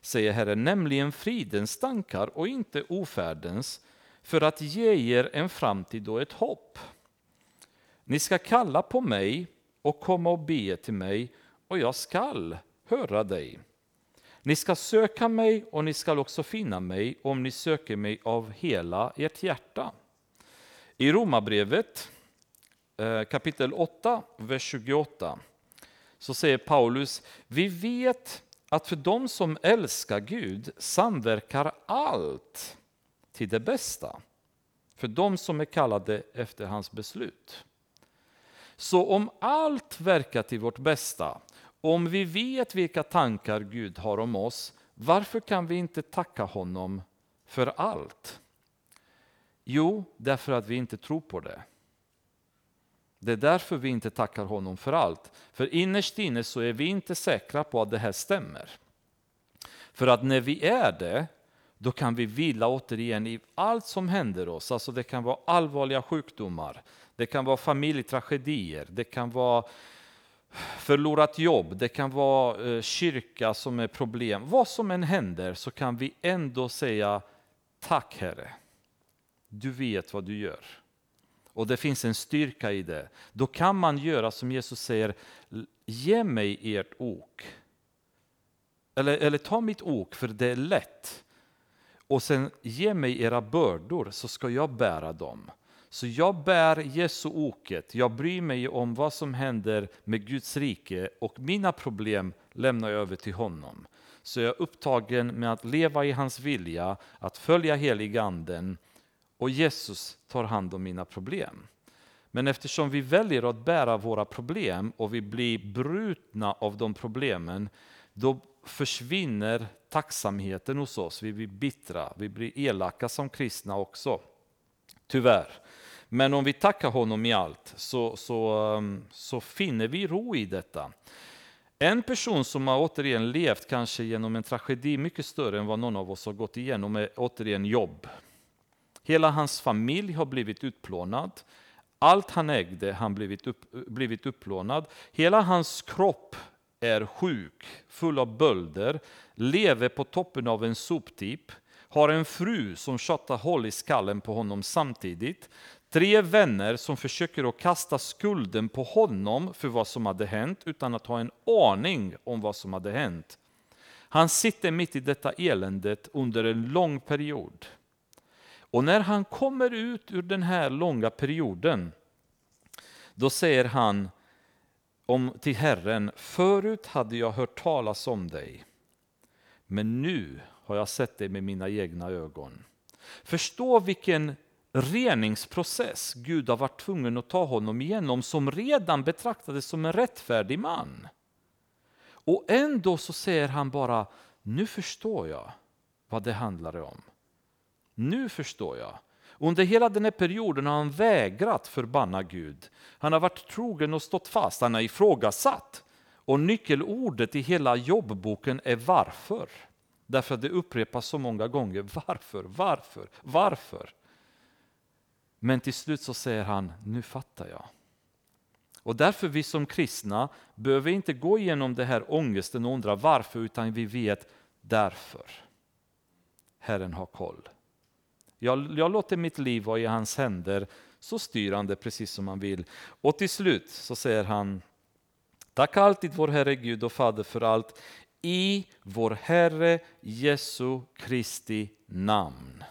säger Herren, nämligen fridens tankar och inte ofärdens, för att ge er en framtid och ett hopp. Ni ska kalla på mig och komma och be till mig och jag skall höra dig. Ni ska söka mig och ni skall också finna mig om ni söker mig av hela ert hjärta. I Romarbrevet eh, kapitel 8, vers 28 så säger Paulus, vi vet att för dem som älskar Gud samverkar allt till det bästa, för dem som är kallade efter hans beslut. Så om allt verkar till vårt bästa, om vi vet vilka tankar Gud har om oss, varför kan vi inte tacka honom för allt? Jo, därför att vi inte tror på det. Det är därför vi inte tackar honom för allt. För innerst inne så är vi inte säkra på att det här stämmer. För att när vi är det, då kan vi vila återigen i allt som händer oss. Alltså det kan vara allvarliga sjukdomar, det kan vara familjetragedier, det kan vara förlorat jobb, det kan vara eh, kyrka som är problem. Vad som än händer så kan vi ändå säga tack Herre. Du vet vad du gör. Och det finns en styrka i det. Då kan man göra som Jesus säger, ge mig ert ok. Eller, eller ta mitt ok, för det är lätt. Och sen ge mig era bördor, så ska jag bära dem. Så jag bär Jesu oket, jag bryr mig om vad som händer med Guds rike och mina problem lämnar jag över till honom. Så jag är upptagen med att leva i hans vilja, att följa heliganden och Jesus tar hand om mina problem. Men eftersom vi väljer att bära våra problem och vi blir brutna av de problemen, då försvinner tacksamheten hos oss. Vi blir bittra, vi blir elaka som kristna också. Tyvärr. Men om vi tackar honom i allt så, så, um, så finner vi ro i detta. En person som har återigen levt kanske genom en tragedi mycket större än vad någon av oss har gått igenom är återigen jobb. Hela hans familj har blivit utplånad. Allt han ägde har blivit, upp, blivit upplånad. Hela hans kropp är sjuk, full av bölder, lever på toppen av en soptipp, har en fru som tjatar hål i skallen på honom samtidigt, tre vänner som försöker att kasta skulden på honom för vad som hade hänt utan att ha en aning om vad som hade hänt. Han sitter mitt i detta eländet under en lång period. Och när han kommer ut ur den här långa perioden, då säger han om till Herren, förut hade jag hört talas om dig, men nu har jag sett dig med mina egna ögon. Förstå vilken reningsprocess Gud har varit tvungen att ta honom igenom som redan betraktades som en rättfärdig man. Och ändå så säger han bara, nu förstår jag vad det handlar om. Nu förstår jag. Under hela den här perioden har han vägrat förbanna Gud. Han har varit trogen och stått fast, han har ifrågasatt. Och nyckelordet i hela jobbboken är varför. Därför att det upprepas så många gånger. Varför, varför, varför? Men till slut så säger han, nu fattar jag. Och därför vi som kristna behöver inte gå igenom den här ångesten och undra varför, utan vi vet därför. Herren har koll. Jag, jag låter mitt liv vara i hans händer, så styr han det precis som han vill. Och till slut så säger han, Tack alltid vår Herre Gud och Fader för allt, i vår Herre Jesu Kristi namn.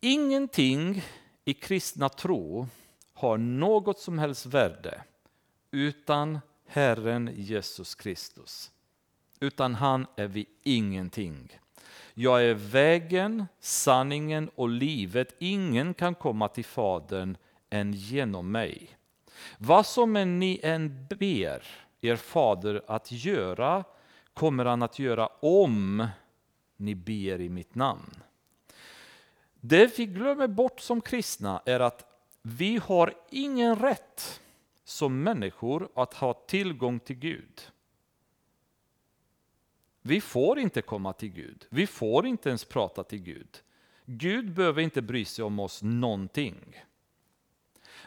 Ingenting i kristna tro har något som helst värde utan Herren Jesus Kristus. Utan han är vi ingenting. Jag är vägen, sanningen och livet. Ingen kan komma till Fadern än genom mig. Vad som än ni än ber er fader att göra kommer han att göra om ni ber i mitt namn. Det vi glömmer bort som kristna är att vi har ingen rätt som människor att ha tillgång till Gud. Vi får inte komma till Gud. Vi får inte ens prata till Gud. Gud behöver inte bry sig om oss någonting.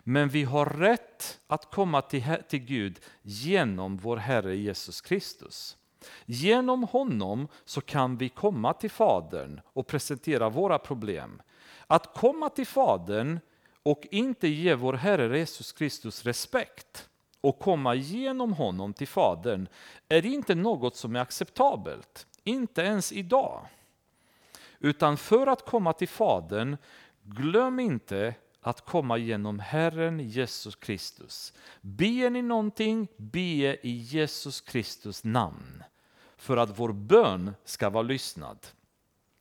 Men vi har rätt att komma till, till Gud genom vår Herre Jesus Kristus. Genom honom så kan vi komma till Fadern och presentera våra problem. Att komma till Fadern och inte ge vår Herre Jesus Kristus respekt och komma genom honom till Fadern är inte något som är acceptabelt, inte ens idag. Utan för att komma till Fadern, glöm inte att komma genom Herren Jesus Kristus. Ber ni någonting, be i Jesus Kristus namn. För att vår bön ska vara lyssnad.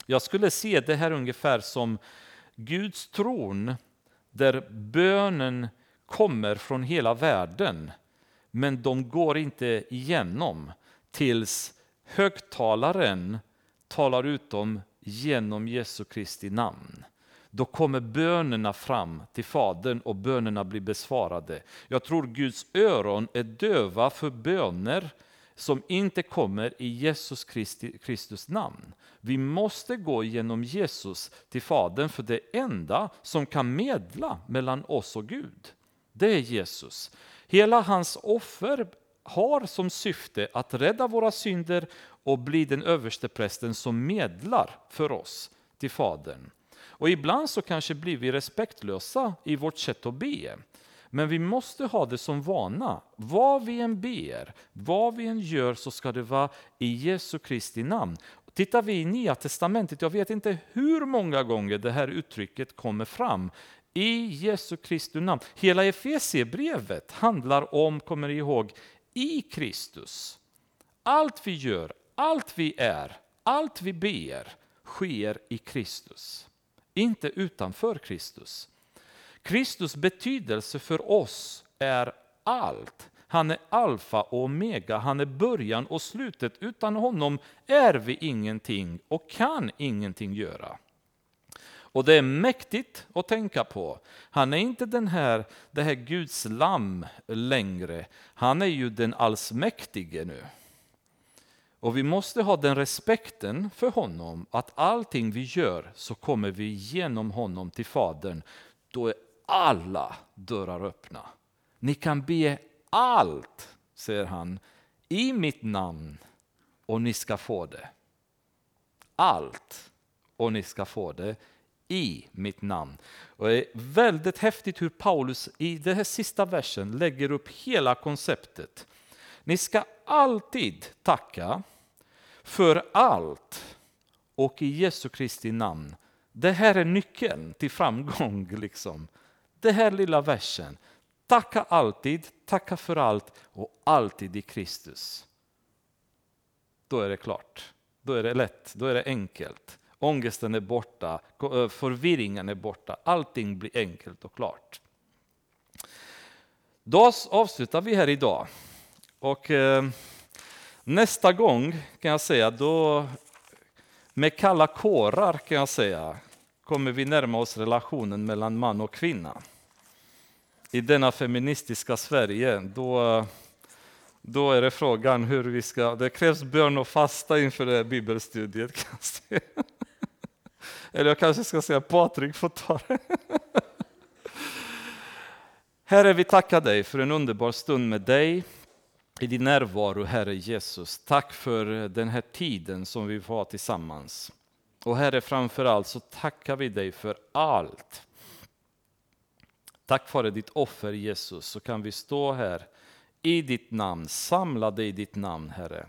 Jag skulle se det här ungefär som Guds tron där bönen kommer från hela världen. Men de går inte igenom tills högtalaren talar ut dem genom Jesu Kristi namn då kommer bönerna fram till Fadern och bönerna blir besvarade. Jag tror Guds öron är döva för böner som inte kommer i Jesus Kristi, Kristus namn. Vi måste gå genom Jesus till Fadern för det enda som kan medla mellan oss och Gud, det är Jesus. Hela hans offer har som syfte att rädda våra synder och bli den överste prästen som medlar för oss till Fadern. Och ibland så kanske blir vi respektlösa i vårt sätt att be. Men vi måste ha det som vana. Vad vi än ber, vad vi än gör så ska det vara i Jesu Kristi namn. Tittar vi i Nya Testamentet, jag vet inte hur många gånger det här uttrycket kommer fram. I Jesu Kristi namn. Hela Efesierbrevet handlar om, kommer ni ihåg, i Kristus. Allt vi gör, allt vi är, allt vi ber sker i Kristus inte utanför Kristus. Kristus betydelse för oss är allt. Han är alfa och omega, han är början och slutet. Utan honom är vi ingenting och kan ingenting göra. Och det är mäktigt att tänka på. Han är inte den här, det här Guds lamm längre. Han är ju den allsmäktige nu. Och vi måste ha den respekten för honom att allting vi gör så kommer vi genom honom till Fadern. Då är alla dörrar öppna. Ni kan be allt, säger han, i mitt namn och ni ska få det. Allt och ni ska få det i mitt namn. Och det är väldigt häftigt hur Paulus i den här sista versen lägger upp hela konceptet. Ni ska alltid tacka för allt och i Jesu Kristi namn. Det här är nyckeln till framgång. Liksom. Det här lilla versen. Tacka alltid, tacka för allt och alltid i Kristus. Då är det klart. Då är det lätt, då är det enkelt. Ångesten är borta, förvirringen är borta. Allting blir enkelt och klart. Då avslutar vi här idag. Och eh, nästa gång kan jag säga, då med kalla kårar kan jag säga, kommer vi närma oss relationen mellan man och kvinna. I denna feministiska Sverige, då, då är det frågan hur vi ska, det krävs bön och fasta inför det här bibelstudiet. Kan jag säga. Eller jag kanske ska säga Patrik får ta det. Herre, vi tackar dig för en underbar stund med dig i din närvaro, Herre Jesus. Tack för den här tiden som vi får ha tillsammans. Och Herre, framför allt så tackar vi dig för allt. Tack vare ditt offer Jesus så kan vi stå här i ditt namn, samlade i ditt namn, Herre.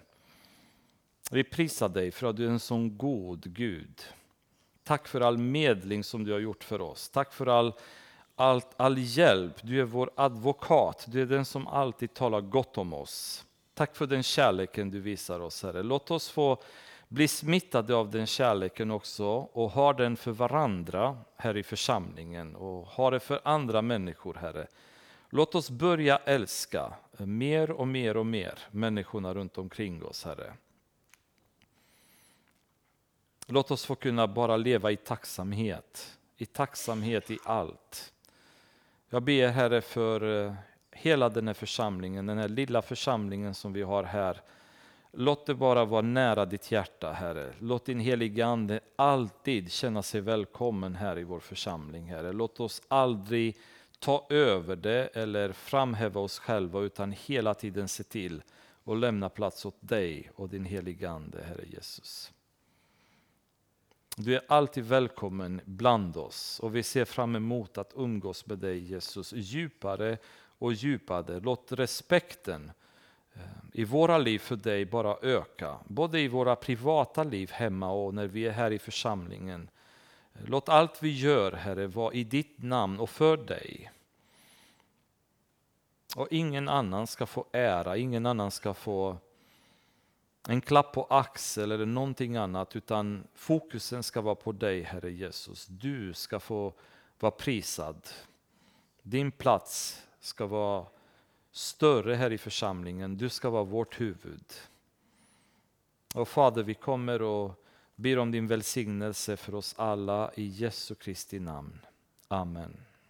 Vi prisar dig för att du är en sån god Gud. Tack för all medling som du har gjort för oss. Tack för all, all, all hjälp. Du är vår advokat. Du är den som alltid talar gott om oss. Tack för den kärleken du visar oss, Herre. Låt oss få bli smittade av den kärleken också och ha den för varandra här i församlingen och ha det för andra människor, Herre. Låt oss börja älska mer och mer och mer människorna runt omkring oss, Herre. Låt oss få kunna bara leva i tacksamhet, i tacksamhet i allt. Jag ber Herre för eh, hela den här församlingen, den här lilla församlingen som vi har här. Låt det bara vara nära ditt hjärta, Herre. Låt din heliga Ande alltid känna sig välkommen här i vår församling, Herre. Låt oss aldrig ta över det eller framhäva oss själva, utan hela tiden se till och lämna plats åt dig och din heliga Ande, Herre Jesus. Du är alltid välkommen bland oss och vi ser fram emot att umgås med dig Jesus djupare och djupare. Låt respekten eh, i våra liv för dig bara öka, både i våra privata liv hemma och när vi är här i församlingen. Låt allt vi gör, Herre, vara i ditt namn och för dig. Och ingen annan ska få ära, ingen annan ska få en klapp på axeln eller någonting annat, utan fokusen ska vara på dig, Herre Jesus. Du ska få vara prisad. Din plats ska vara större här i församlingen. Du ska vara vårt huvud. Och Fader, vi kommer och ber om din välsignelse för oss alla i Jesu Kristi namn. Amen.